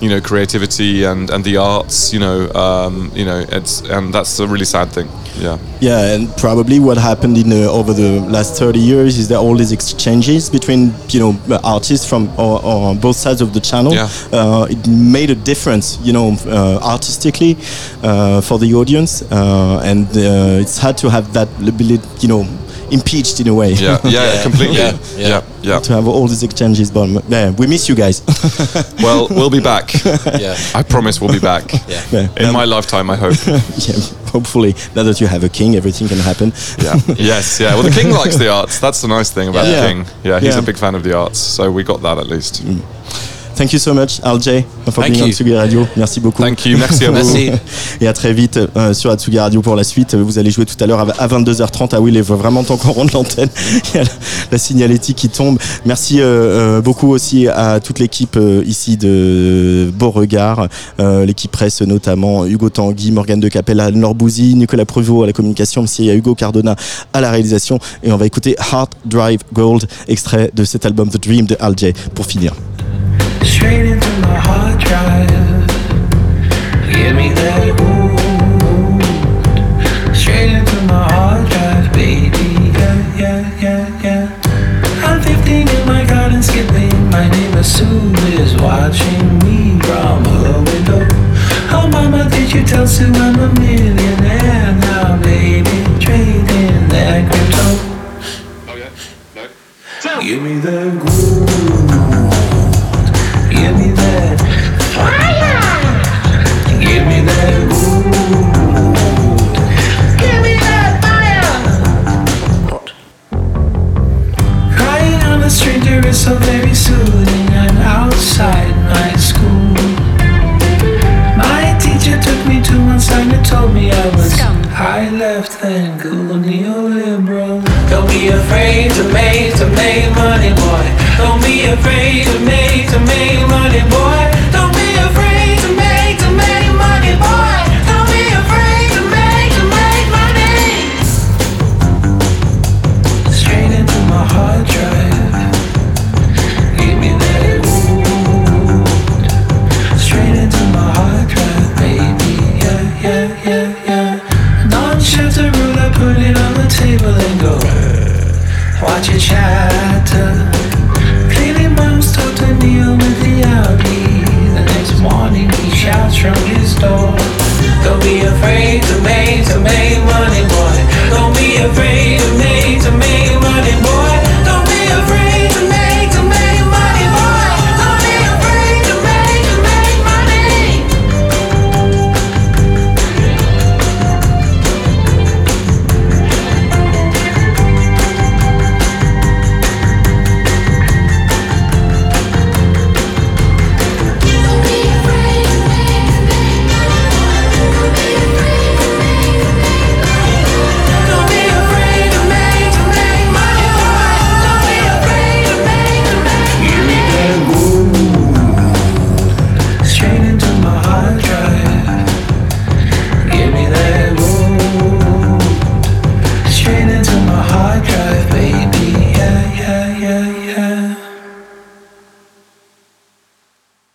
you know, creativity and, and the arts. You know, um, you know, it's and that's a really sad thing. Yeah. Yeah, and probably what happened in uh, over the last 30 years is that all these exchanges between you know artists from or, or both sides of the channel, Yeah. uh, it made a difference, you know, uh, artistically uh, for the audience, uh, and uh, it's hard to have that ability, you know, impeached in a way. Yeah, yeah, completely. Yeah, Yeah, yeah. yeah. to have all these exchanges, but yeah, we miss you guys. Well, we'll be back. Yeah. I promise we'll be back. Yeah. Yeah. In my lifetime, I hope. yeah, hopefully, now that you have a king, everything can happen. Yeah. yes. Yeah. Well, the king likes the arts. That's the nice thing about Yeah. the king. Yeah. He's Yeah. a big fan of the arts, so we got that at least. Mm. Thank you so much, RJ, for Thank being on you. Tsugi Radio. Merci beaucoup. Thank you. Merci à vous. Merci. Et à très vite euh, sur Atsugi Radio pour la suite. Vous allez jouer tout à l'heure à 22h30. Ah oui, il est vraiment temps qu'on rende l'antenne. Il y a la, la signalétique qui tombe. Merci euh, euh, beaucoup aussi à toute l'équipe euh, ici de Beauregard, l'équipe presse notamment Hugo Tanguy, Morgane de Capella, Anne-Laure Bouzy, Nicolas Prevot à la communication, y a Hugo Cardona à la réalisation. Et on va écouter Heart Drive Gold, extrait de cet album The Dream de Al J pour finir. Straight into my hard drive. Give me that